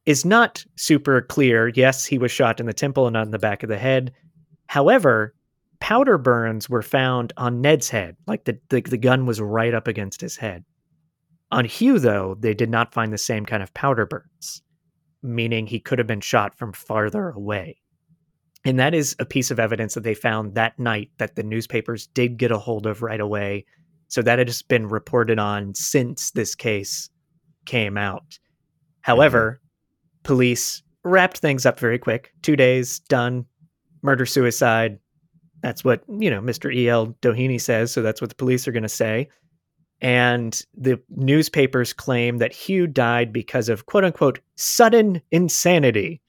is not super clear. Yes, he was shot in the temple and not in the back of the head. However, powder burns were found on Ned's head, like the, the, the gun was right up against his head. On Hugh, though, they did not find the same kind of powder burns meaning he could have been shot from farther away. And that is a piece of evidence that they found that night that the newspapers did get a hold of right away. So that has been reported on since this case came out. However, mm-hmm. police wrapped things up very quick. Two days, done. Murder suicide. That's what, you know, Mr. E.L. Doheny says. So that's what the police are going to say. And the newspapers claim that Hugh died because of quote unquote sudden insanity.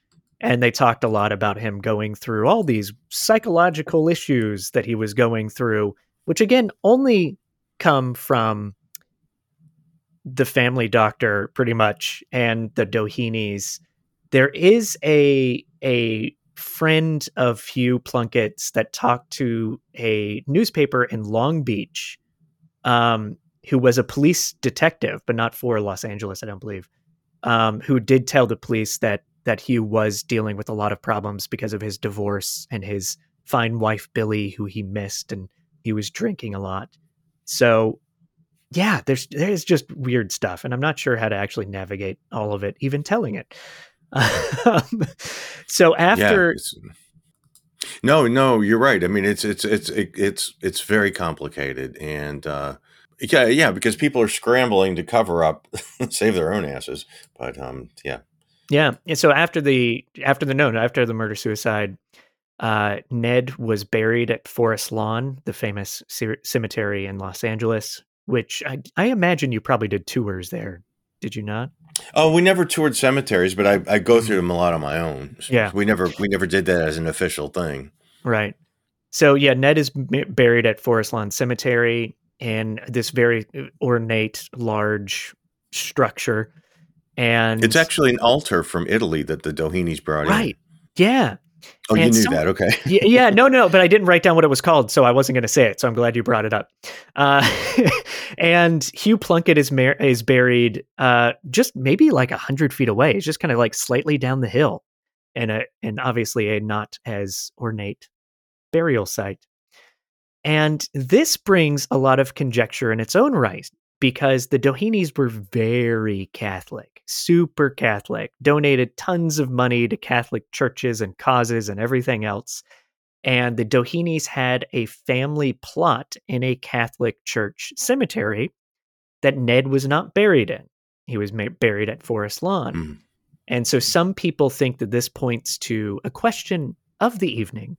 And they talked a lot about him going through all these psychological issues that he was going through, which again only come from the family doctor pretty much and the Dohenys. There is a a friend of Hugh Plunkett's that talked to a newspaper in Long Beach um, who was a police detective, but not for Los Angeles, I don't believe, um, who did tell the police that that Hugh was dealing with a lot of problems because of his divorce and his fine wife Billy, who he missed, and he was drinking a lot. So, yeah, there's there's just weird stuff, and I'm not sure how to actually navigate all of it, even telling it. [LAUGHS] Um, so after. Yeah, no, no, you're right. I mean, it's it's it's it's it's very complicated, and uh, yeah, yeah, because people are scrambling to cover up, [LAUGHS] save their own asses. But um, yeah, yeah. And so after the after the no, after the murder suicide, uh, Ned was buried at Forest Lawn, the famous c- cemetery in Los Angeles. Which I, I imagine you probably did tours there. Did you not? Oh, we never toured cemeteries, but I, I go through mm-hmm. them a lot on my own. Yeah, we never we never did that as an official thing. Right. So yeah, Ned is buried at Forest Lawn Cemetery in this very ornate, large structure. And it's actually an altar from Italy that the Dohenys brought right. in. Right. Yeah. Oh, and you knew that. Okay. [LAUGHS] yeah, yeah, no, no, but I didn't write down what it was called, so I wasn't going to say it. So I'm glad you brought it up. Uh, [LAUGHS] and Hugh Plunkett is mar- is buried uh, just maybe like a hundred feet away. It's just kind of like slightly down the hill, and a and obviously a not as ornate burial site. And this brings a lot of conjecture in its own right because the Dohenys were very Catholic, super Catholic, donated tons of money to Catholic churches and causes and everything else. And the Dohenys had a family plot in a Catholic church cemetery that Ned was not buried in. He was ma- buried at Forest Lawn. Mm. And so some people think that this points to a question of the evening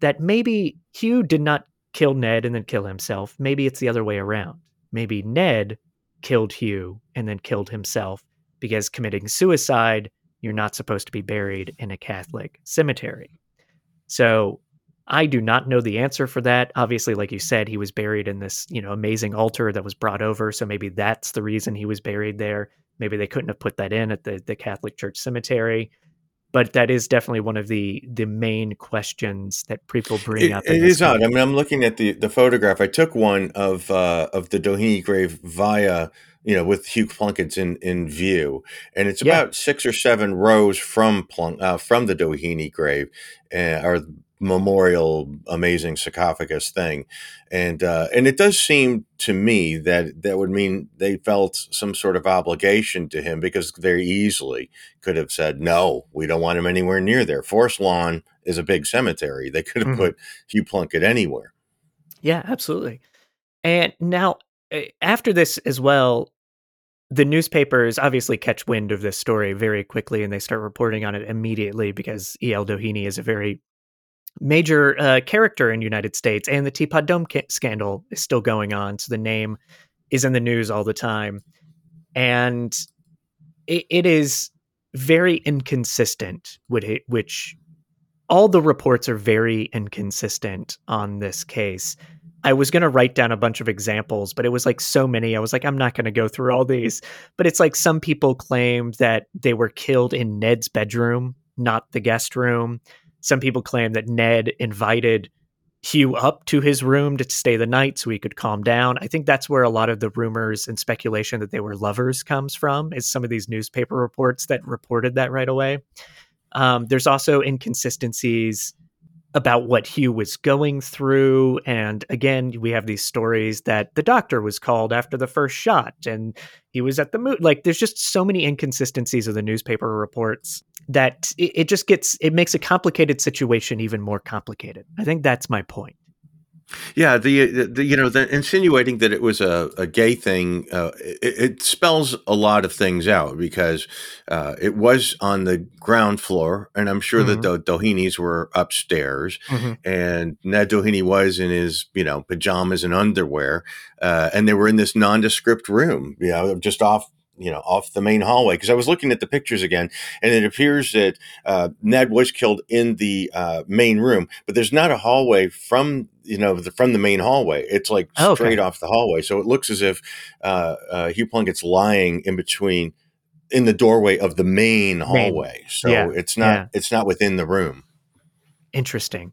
that maybe Hugh did not kill Ned and then kill himself. Maybe it's the other way around. Maybe Ned killed Hugh and then killed himself because committing suicide, you're not supposed to be buried in a Catholic cemetery. So I do not know the answer for that. Obviously, like you said, he was buried in this, you know, amazing altar that was brought over. So maybe that's the reason he was buried there. Maybe they couldn't have put that in at the, the Catholic Church cemetery but that is definitely one of the the main questions that people bring it, up. It is odd. I mean, I'm looking at the the photograph. I took one of uh, of the Doheny grave via you know, with Hugh Plunkett's in in view, and it's about yeah. six or seven rows from Plunk uh, from the Doheny grave, uh, or memorial amazing sarcophagus thing and uh, and it does seem to me that that would mean they felt some sort of obligation to him because very easily could have said no we don't want him anywhere near there forest lawn is a big cemetery they could have mm-hmm. put hugh plunkett anywhere yeah absolutely and now eh, after this as well the newspapers obviously catch wind of this story very quickly and they start reporting on it immediately because E.L. Doheny is a very major uh, character in United States, and the Teapot Dome ca- scandal is still going on, so the name is in the news all the time, and it, it is very inconsistent. Which, all the reports are very inconsistent on this case. I was going to write down a bunch of examples, but it was like so many. I was like, I'm not going to go through all these. But it's like some people claimed that they were killed in Ned's bedroom, not the guest room. Some people claim that Ned invited Hugh up to his room to stay the night so he could calm down. I think that's where a lot of the rumors and speculation that they were lovers comes from, is some of these newspaper reports that reported that right away. Um, there's also inconsistencies about what Hugh was going through. And again, we have these stories that the doctor was called after the first shot and he was at the moon. Like, there's just so many inconsistencies of the newspaper reports that it, it just gets, it makes a complicated situation even more complicated. I think that's my point. Yeah, the, the, you know the insinuating that it was a, a gay thing uh, it, it, spells a lot of things out because uh, it was on the ground floor, and I'm sure mm-hmm. that the Dohenys were upstairs, mm-hmm. and Ned Doheny was in his you know pajamas and underwear, uh, and they were in this nondescript room, you know, just off you know off the main hallway because I was looking at the pictures again, and it appears that uh, Ned was killed in the uh, main room, but there's not a hallway from you know the, from the main hallway. It's like oh, straight okay. off the hallway, so it looks as if uh, uh, Hugh Plunkett's lying in between in the doorway of the main hallway. So yeah. it's not yeah. it's not within the room. Interesting.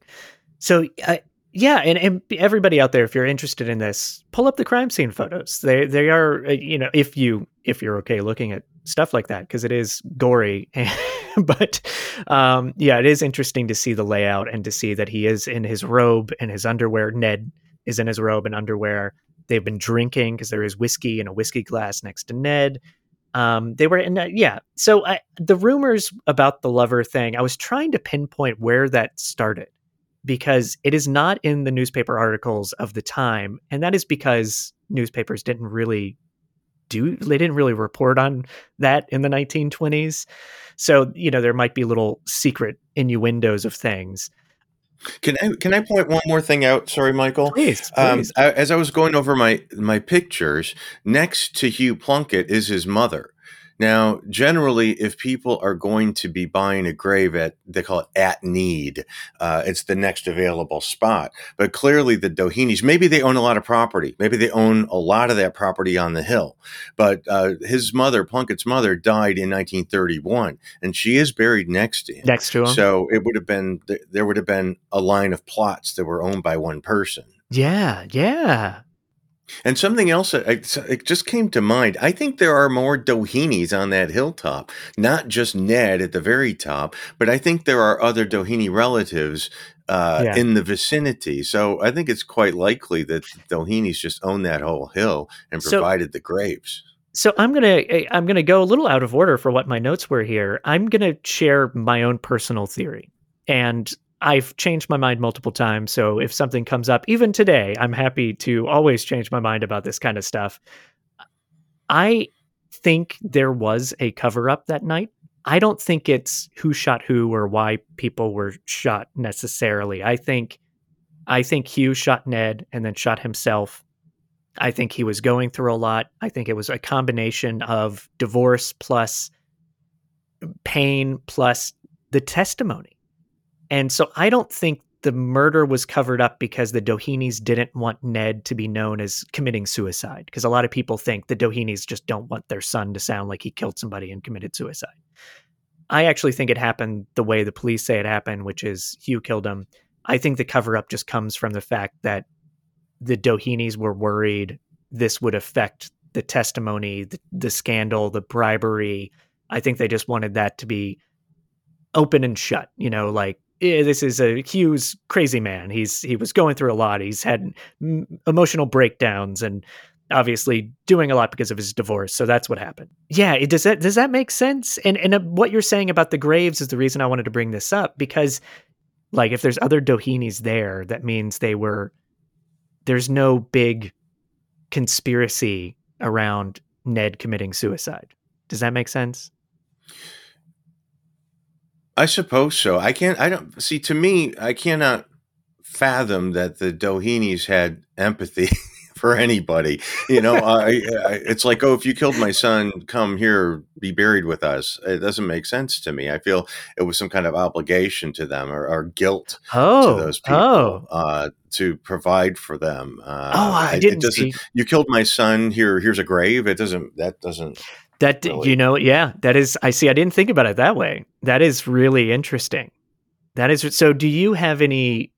So uh, yeah, and, and everybody out there, if you're interested in this, pull up the crime scene photos. They they are uh, you know if you if you're okay looking at stuff like that because it is gory, [LAUGHS] but um, yeah, it is interesting to see the layout and to see that he is in his robe and his underwear. Ned is in his robe and underwear. They've been drinking because there is whiskey in a whiskey glass next to Ned. Um, they were in, yeah. So I, the rumors about the lover thing, I was trying to pinpoint where that started because it is not in the newspaper articles of the time. And that is because newspapers didn't really do, they didn't really report on that in the 1920s. So, you know, there might be little secret innuendos of things. Can I can I point one more thing out? Sorry, Michael. Please, um, please. Um, as I was going over my my pictures, next to Hugh Plunkett is his mother. Now, generally, if people are going to be buying a grave at, they call it at need, uh, it's the next available spot. But clearly, the Dohenys, maybe they own a lot of property. Maybe they own a lot of that property on the hill. But uh, his mother, Plunkett's mother, died in 1931, and she is buried next to him. Next to him. So it would have been, there would have been a line of plots that were owned by one person. Yeah, yeah. And something else, it just came to mind. I think there are more Dohenys on that hilltop, not just Ned at the very top, but I think there are other Doheny relatives uh, yeah. in the vicinity. So I think it's quite likely that Dohenys just owned that whole hill and provided so, the graves. So I'm gonna eh, I'm gonna go a little out of order for what my notes were here. I'm gonna share my own personal theory, and I've changed my mind multiple times. So if something comes up, even today, I'm happy to always change my mind about this kind of stuff. I think there was a cover up that night. I don't think it's who shot who or why people were shot necessarily. I think I think Hugh shot Ned and then shot himself. I think he was going through a lot. I think it was a combination of divorce plus pain plus the testimony. And so I don't think the murder was covered up because the Dohenys didn't want Ned to be known as committing suicide. Because a lot of people think the Dohenys just don't want their son to sound like he killed somebody and committed suicide. I actually think it happened the way the police say it happened, which is Hugh killed him. I think the cover up just comes from the fact that the Dohenys were worried this would affect the testimony, the, the scandal, the bribery. I think they just wanted that to be open and shut. You know, like this is a Hugh's crazy man. He's he was going through a lot. He's had emotional breakdowns and obviously doing a lot because of his divorce. So that's what happened. Yeah, it, does that does that make sense? And and uh, what you're saying about the graves is the reason I wanted to bring this up because like if there's other Dohenys there, that means they were there's no big conspiracy around Ned committing suicide. Does that make sense? I suppose so. I can't. I don't see. To me, I cannot fathom that the Dohenys had empathy [LAUGHS] for anybody. You know, [LAUGHS] I, I, it's like, oh, if you killed my son, come here, be buried with us. It doesn't make sense to me. I feel it was some kind of obligation to them or, or guilt oh, to those people oh. uh, to provide for them. Uh, oh, I didn't see. You killed my son. Here, here's a grave. It doesn't. That doesn't. That really. you know, yeah, that is. I see. I didn't think about it that way. That is really interesting. That is so. Do you have any?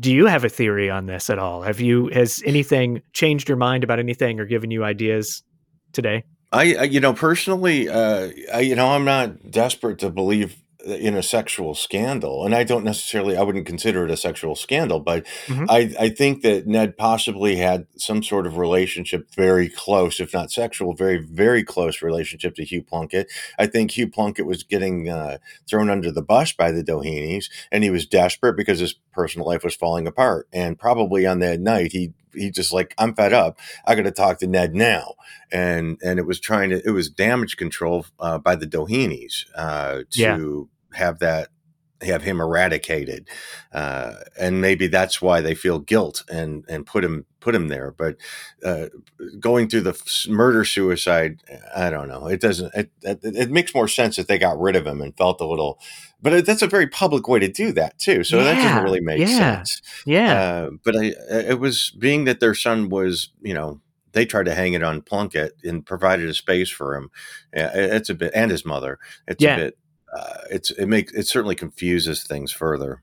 Do you have a theory on this at all? Have you has anything changed your mind about anything or given you ideas today? I, I you know, personally, uh, I, you know, I'm not desperate to believe in a sexual scandal and i don't necessarily i wouldn't consider it a sexual scandal but mm-hmm. i i think that ned possibly had some sort of relationship very close if not sexual very very close relationship to hugh plunkett. I think hugh plunkett was getting uh, thrown under the bus by the dohenys and he was desperate because his personal life was falling apart and probably on that night he he just like i'm fed up. I gotta talk to ned now. And and it was trying to it was damage control uh, by the dohenys uh, to yeah have that have him eradicated uh, and maybe that's why they feel guilt and and put him put him there but uh, going through the murder suicide i don't know it doesn't it, it, it, makes more sense that they got rid of him and felt a little but that's a very public way to do that too so yeah, that doesn't really make yeah, sense yeah uh, but I, it was being that their son was you know they tried to hang it on Plunkett and provided a space for him. It's a bit, and his mother. It's yeah. a bit uh, it's it makes it certainly confuses things further.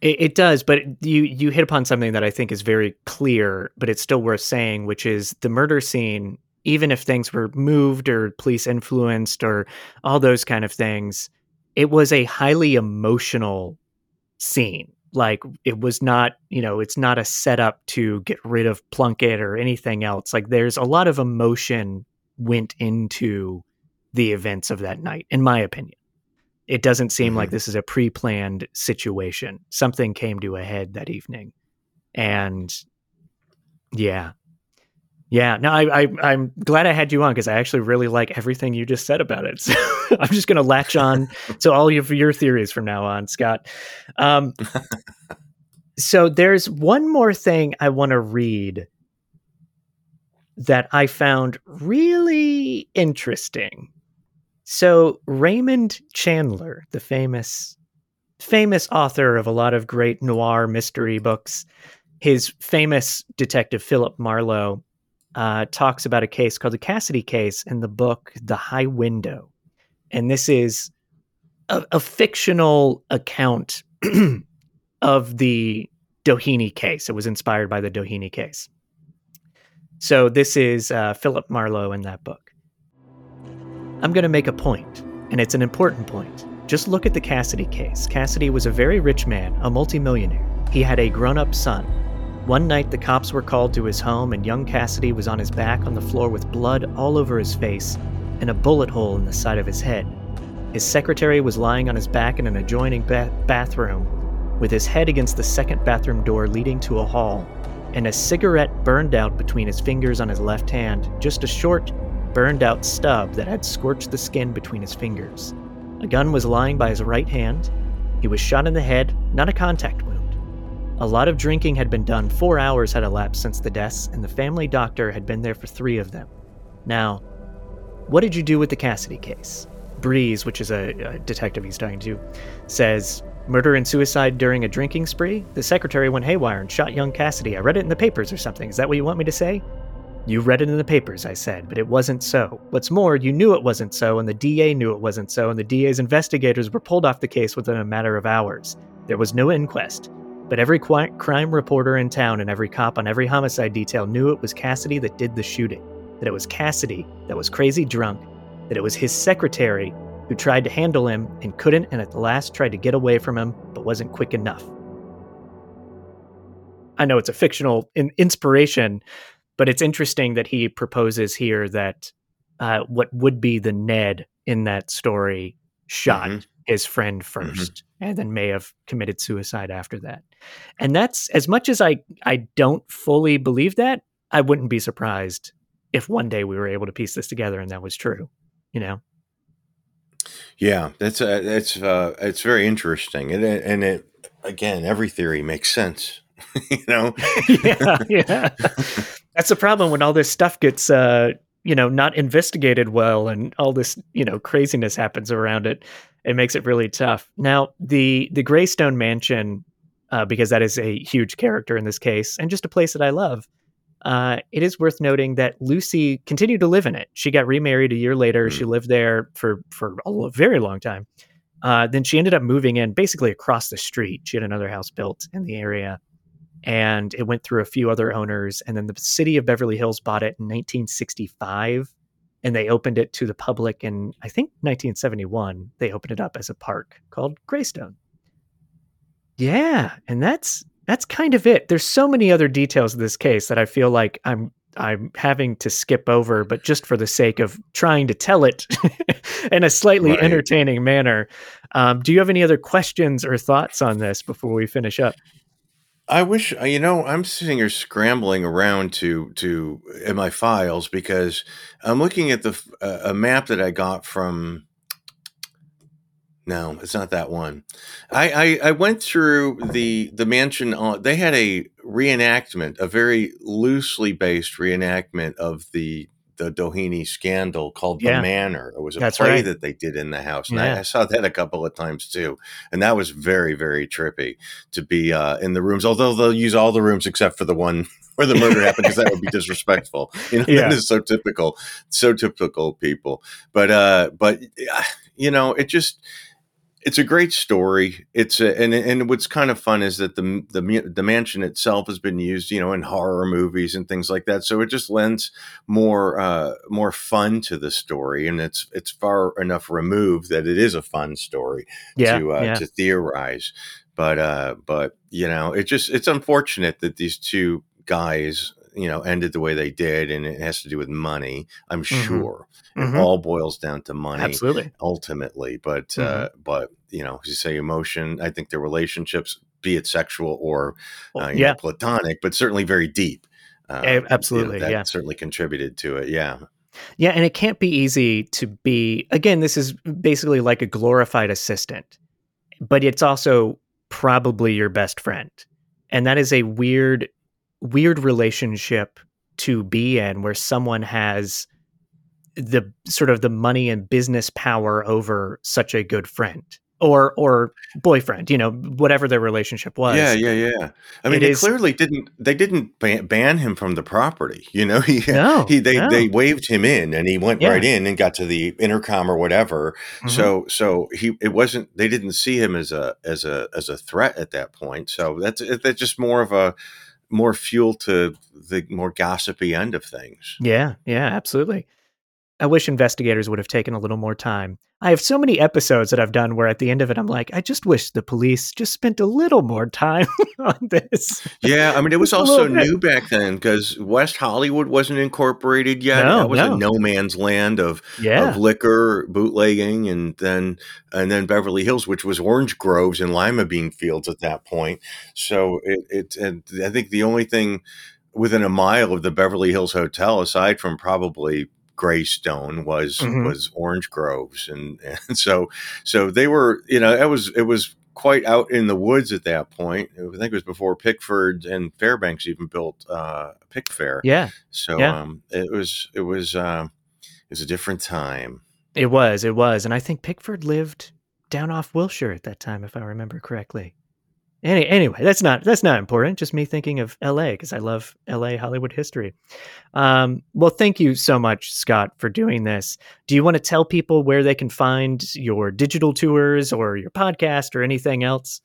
It, it, does, but you you hit upon something that I think is very clear, but it's still worth saying, which is the murder scene. Even if things were moved or police influenced or all those kind of things, it was a highly emotional scene. Like it was not, you know, it's not a setup to get rid of Plunkett or anything else. Like there's a lot of emotion went into the events of that night, in my opinion. It doesn't seem mm-hmm. like this is a pre-planned situation. Something came to a head that evening, and yeah, yeah. No, I, I am glad I had you on because I actually really like everything you just said about it. [LAUGHS] So I'm just going to latch on to all of your theories from now on, Scott. Um, so there's one more thing I want to read that I found really interesting so Raymond Chandler, the famous famous author of a lot of great noir mystery books, his famous detective Philip Marlowe uh, talks about a case called the Cassidy case in the book The High Window, and this is a, a fictional account [CLEARS THROAT] of the Doheny case. It was inspired by the Doheny case. So this is uh, Philip Marlowe in that book. I'm going to make a point, and it's an important point. Just look at the Cassidy case. Cassidy was a very rich man, a multimillionaire. He had a grown up son. One night, the cops were called to his home, and young Cassidy was on his back on the floor with blood all over his face and a bullet hole in the side of his head. His secretary was lying on his back in an adjoining ba- bathroom, with his head against the second bathroom door leading to a hall, and a cigarette burned out between his fingers on his left hand, just a short, burned out stub that had scorched the skin between his fingers. A gun was lying by his right hand. He was shot in the head, not a contact wound. A lot of drinking had been done. Four hours had elapsed since the deaths, and the family doctor had been there for three of them. Now, what did you do with the Cassidy case? Breeze, which is a, a detective he's talking to, says murder and suicide during a drinking spree. The secretary went haywire and shot young Cassidy. I read it in the papers or something. Is that what you want me to say? You read it in the papers, I said, but it wasn't so. What's more, you knew it wasn't so, and the DA knew it wasn't so, and the DA's investigators were pulled off the case within a matter of hours. There was no inquest. But every crime reporter in town and every cop on every homicide detail knew it was Cassidy that did the shooting. that it was Cassidy that was crazy drunk, that it was his secretary who tried to handle him and couldn't, and at the last tried to get away from him but wasn't quick enough. I know it's a fictional in- inspiration, but it's interesting that he proposes here that uh, what would be the Ned in that story shot mm-hmm. his friend 1st mm-hmm. and then may have committed suicide after that. And that's as much as I I don't fully believe that, I wouldn't be surprised if one day we were able to piece this together and that was true, you know. Yeah, that's uh, that's uh, it's very interesting, and and it again, every theory makes sense. [LAUGHS] you know, [LAUGHS] yeah, yeah. That's the problem when all this stuff gets uh, you know not investigated well, and all this you know craziness happens around it. It makes it really tough. Now, the the Greystone Mansion, uh, because that is a huge character in this case, and just a place that I love uh, it is worth noting that Lucy continued to live in it. She got remarried a year later. Mm. She lived there for for a very long time. Uh, then she ended up moving in basically across the street. She had another house built in the area, and it went through a few other owners. And then the city of Beverly Hills bought it in 1965, and they opened it to the public in I think 1971. They opened it up as a park called Greystone. Yeah, and that's that's kind of it. There's so many other details of this case that I feel like I'm I'm having to skip over, but just for the sake of trying to tell it [LAUGHS] in a slightly right. entertaining manner. Um, do you have any other questions or thoughts on this before we finish up? I wish uh, you know I'm sitting here scrambling around to to in my files because I'm looking at the uh, a map that I got from no, it's not that one. I, I, I went through the the mansion. On, they had a reenactment, a very loosely based reenactment of the the Doheny scandal called yeah. The Manor. It was a That's play right. that they did in the house. And yeah. I, I, saw that a couple of times too. And that was very, very trippy to be uh, in the rooms, although they'll use all the rooms except for the one [LAUGHS] where the murder happened because that would be [LAUGHS] disrespectful. You know, yeah. that is so typical, so typical people. But, uh, but, you know, it just, it's a great story. It's a, and and what's kind of fun is that the the the mansion itself has been used, you know, in horror movies and things like that. So it just lends more uh, more fun to the story, and it's it's far enough removed that it is a fun story yeah, to uh, yeah. to theorize. But uh, but you know, it just it's unfortunate that these two guys you know ended the way they did and it has to do with money i'm mm-hmm. sure mm-hmm. it all boils down to money absolutely ultimately but mm-hmm. uh but you know as you say emotion i think their relationships be it sexual or uh, yeah. Know, platonic but certainly very deep um, absolutely you know, that yeah certainly contributed to it yeah yeah and it can't be easy to be again this is basically like a glorified assistant but it's also probably your best friend and that is a weird weird relationship to be in where someone has the sort of the money and business power over such a good friend or or boyfriend, you know, whatever their relationship was. Yeah, yeah, yeah. I mean, it they is, clearly didn't they didn't ban, ban, him from the property. You know, [LAUGHS] he no, he they no. they waved him in and he went yeah. right in and got to the intercom or whatever. Mm-hmm. So so he it wasn't they didn't see him as a as a as a threat at that point. So that's that's just more of a more fuel to the more gossipy end of things. Yeah, yeah, absolutely. I wish investigators would have taken a little more time. I have so many episodes that I've done where at the end of it, I'm like, I just wish the police just spent a little more time [LAUGHS] on this. Yeah, I mean, it was [LAUGHS] also new back then because West Hollywood wasn't incorporated yet. No, it was no. a no man's land of yeah. of liquor, bootlegging, and then and then Beverly Hills, which was orange groves and lima bean fields at that point. So it, it and I think the only thing within a mile of the Beverly Hills Hotel, aside from probably Greystone was mm-hmm. was orange groves, and and so so they were you know it was it was quite out in the woods at that point. I think it was before Pickford and Fairbanks even built uh, Pickfair. Yeah. So yeah. Um, it was it was uh, it was a different time. It was it was, and I think Pickford lived down off Wilshire at that time, if I remember correctly. Any, anyway, that's not that's not important. Just me thinking of L.A. because I love L.A. Hollywood history. Um, well, thank you so much, Scott, for doing this. Do you want to tell people where they can find your digital tours or your podcast or anything else?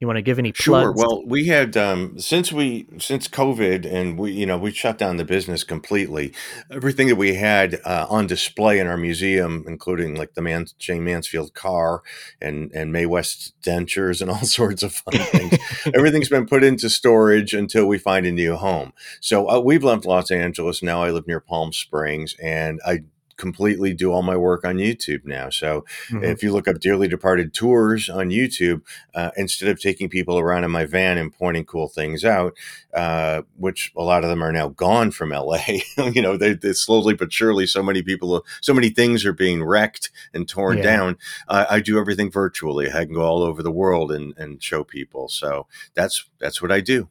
You want to give any plugs? Sure. Well, we had um, since we since COVID and we you know we shut down the business completely. Everything that we had uh, on display in our museum, including like the Man Jayne Mansfield car and and Mae West dentures and [LAUGHS] all sorts of fun things. [LAUGHS] Everything's been put into storage until we find a new home. So uh, we've left Los Angeles now. I live near Palm Springs, and I completely do all my work on YouTube now. So Mhm. if you look up Dearly Departed Tours on YouTube, uh, instead of taking people around in my van and pointing cool things out, uh, which a lot of them are now gone from LA, [LAUGHS] you know, they, they slowly but surely, so many people, so many things are being wrecked and torn Yeah. down. Uh, I do everything virtually. I can go all over the world and, and show people. So that's that's what I do.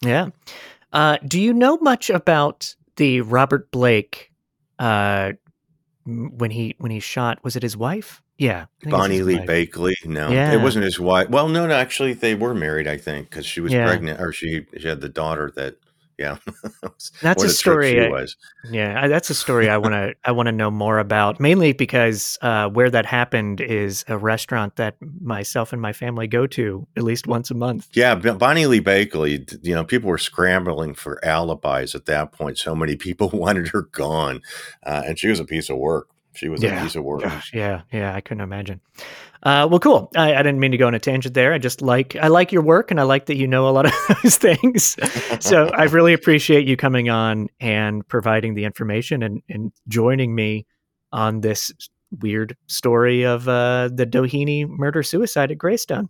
Yeah. Uh, do you know much about the Robert Blake uh, when he when he shot? Was it his wife? Yeah, I think it's Bonnie Lee wife. Bakley. No, Yeah. it wasn't his wife. Well, no, no, actually, they were married. I think because she was Yeah. pregnant, or she she had the daughter that. Yeah, [LAUGHS] That's a story. I- was. Yeah, I, that's a story I want to [LAUGHS] I want to know more about. Mainly because uh, where that happened is a restaurant that myself and my family go to at least once a month. Yeah, Bonnie Lee Bakley. You know, people were scrambling for alibis at that point. So many people [LAUGHS] wanted her gone, uh, and she was a piece of work. She was Yeah. a piece of work. Gosh, yeah, yeah, I couldn't imagine. Uh, well, cool. I, I didn't mean to go on a tangent there. I just like I like your work, and I like that you know a lot of [LAUGHS] those things. so I [LAUGHS] really appreciate you coming on and providing the information and, and joining me on this weird story of uh, the Doheny murder suicide at Greystone.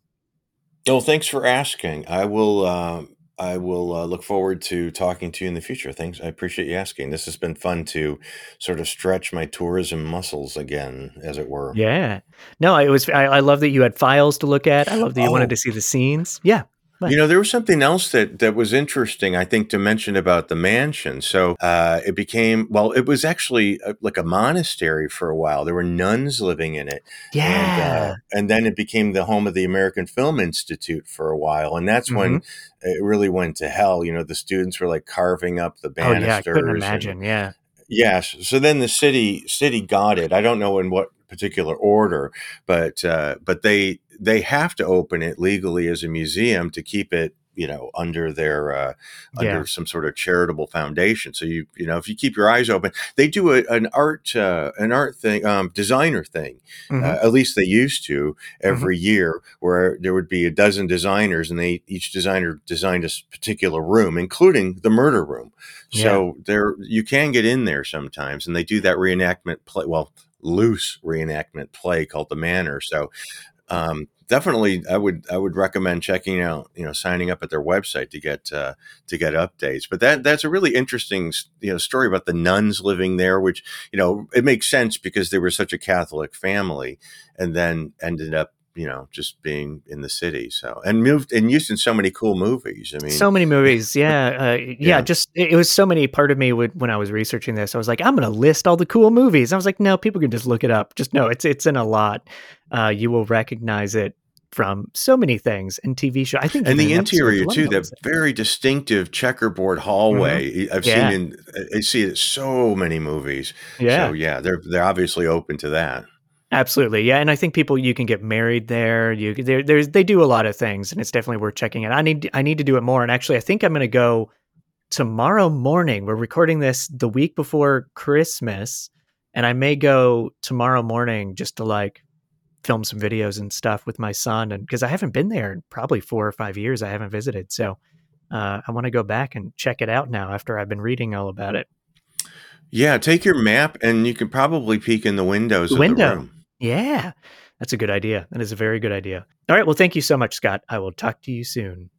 Oh, thanks for asking. I will. Uh, I will uh, look forward to talking to you in the future. Thanks. I appreciate you asking. This has been fun to sort of stretch my tourism muscles again, as it were. Yeah. No, it was. I, I love that you had files to look at. I love that you wanted Oh. to see the scenes. Yeah. You know, there was something else that that was interesting, I think, to mention about the mansion. So uh, it became well, it was actually uh like a monastery for a while. There were nuns living in it, and Yeah. uh, and then it became the home of the American Film Institute for a while, and that's when Mm-hmm. it really went to hell. You know, the students were like carving up the banisters. oh yeah. I couldn't and- imagine. Yeah. Yes. So then the city city got it. I don't know in what particular order, but uh, but they they have to open it legally as a museum to keep it you know under their uh, under Yeah. some sort of charitable foundation. So you you know if you keep your eyes open, they do a, an art uh, an art thing um, designer thing. Mhm. Uh, at least they used to every year, where there would be a dozen designers, and they each designer designed a particular room, including the murder room. So there, you can get in there sometimes, and they do that reenactment play. Well, loose reenactment play called the Manor. So um, definitely, I would I would recommend checking out, you know, signing up at their website to get uh, to get updates. But that that's a really interesting you know story about the nuns living there, which you know it makes sense because they were such a Catholic family, and then ended up you know just being in the city. So and moved and used in so many cool movies. I mean, so many movies yeah uh, yeah, Yeah. just it, it was so many part of me would when i was researching this i was like i'm gonna list all the cool movies i was like no people can just look it up just no it's it's in a lot uh you will recognize it from so many things and tv show i think and the an episode of interior too that very distinctive checkerboard hallway i've Yeah. seen in i see it in so many movies yeah so yeah they're they're obviously open to that Absolutely, yeah, and I think people you can get married there. You there, there's they do a lot of things, and it's definitely worth checking out. I need I need to do it more, and actually, I think I'm going to go tomorrow morning. We're recording this the week before Christmas, and I may go tomorrow morning just to like film some videos and stuff with my son, and because I haven't been there in probably four or five years, I haven't visited, so uh, I want to go back and check it out now after I've been reading all about it. yeah take your map and you can probably peek in the windows of Window. the room Yeah, that's a good idea. That is a very good idea. All right. Well, thank you so much, Scott. I will talk to you soon.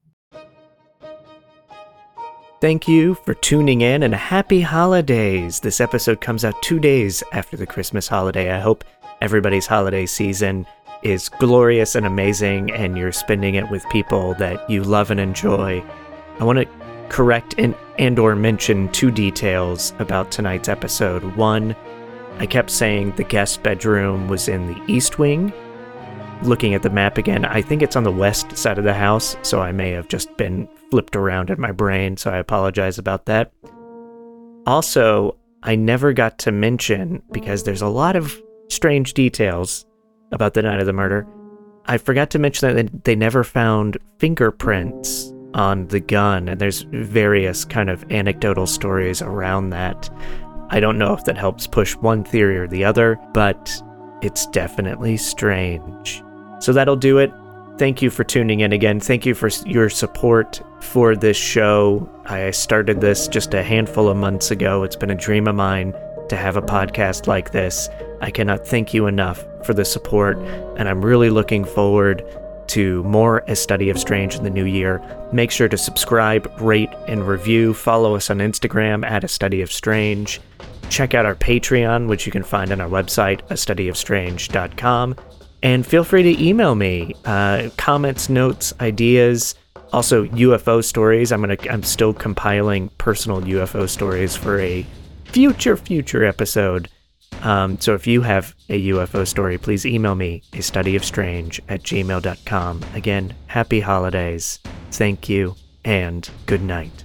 Thank you for tuning in and happy holidays. This episode comes out two days after the Christmas holiday. I hope everybody's holiday season is glorious and amazing and you're spending it with people that you love and enjoy. I want to correct and, and or mention two details about tonight's episode. One, I kept saying the guest bedroom was in the east wing. Looking at the map again, I think it's on the west side of the house, so I may have just been flipped around in my brain, so I apologize about that. Also, I never got to mention, because there's a lot of strange details about the night of the murder, I forgot to mention that they never found fingerprints on the gun, and there's various kind of anecdotal stories around that. I don't know if that helps push one theory or the other, but it's definitely strange. So that'll do it. Thank you for tuning in again. Thank you for your support for this show. I started this just a handful of months ago. It's been a dream of mine to have a podcast like this. I cannot thank you enough for the support, and I'm really looking forward to more A Study of Strange in the new year. Make sure to subscribe, rate, and review. Follow us on Instagram at A Study of Strange. Check out our Patreon, which you can find on our website, a studyofstrange.com. And feel free to email me uh, comments, notes, ideas, also UFO stories. I'm gonna I'm still compiling personal UFO stories for a future future episode. Um, so if you have a UFO story, please email me a study of strange at gmail.com. Again, happy holidays. Thank you and good night.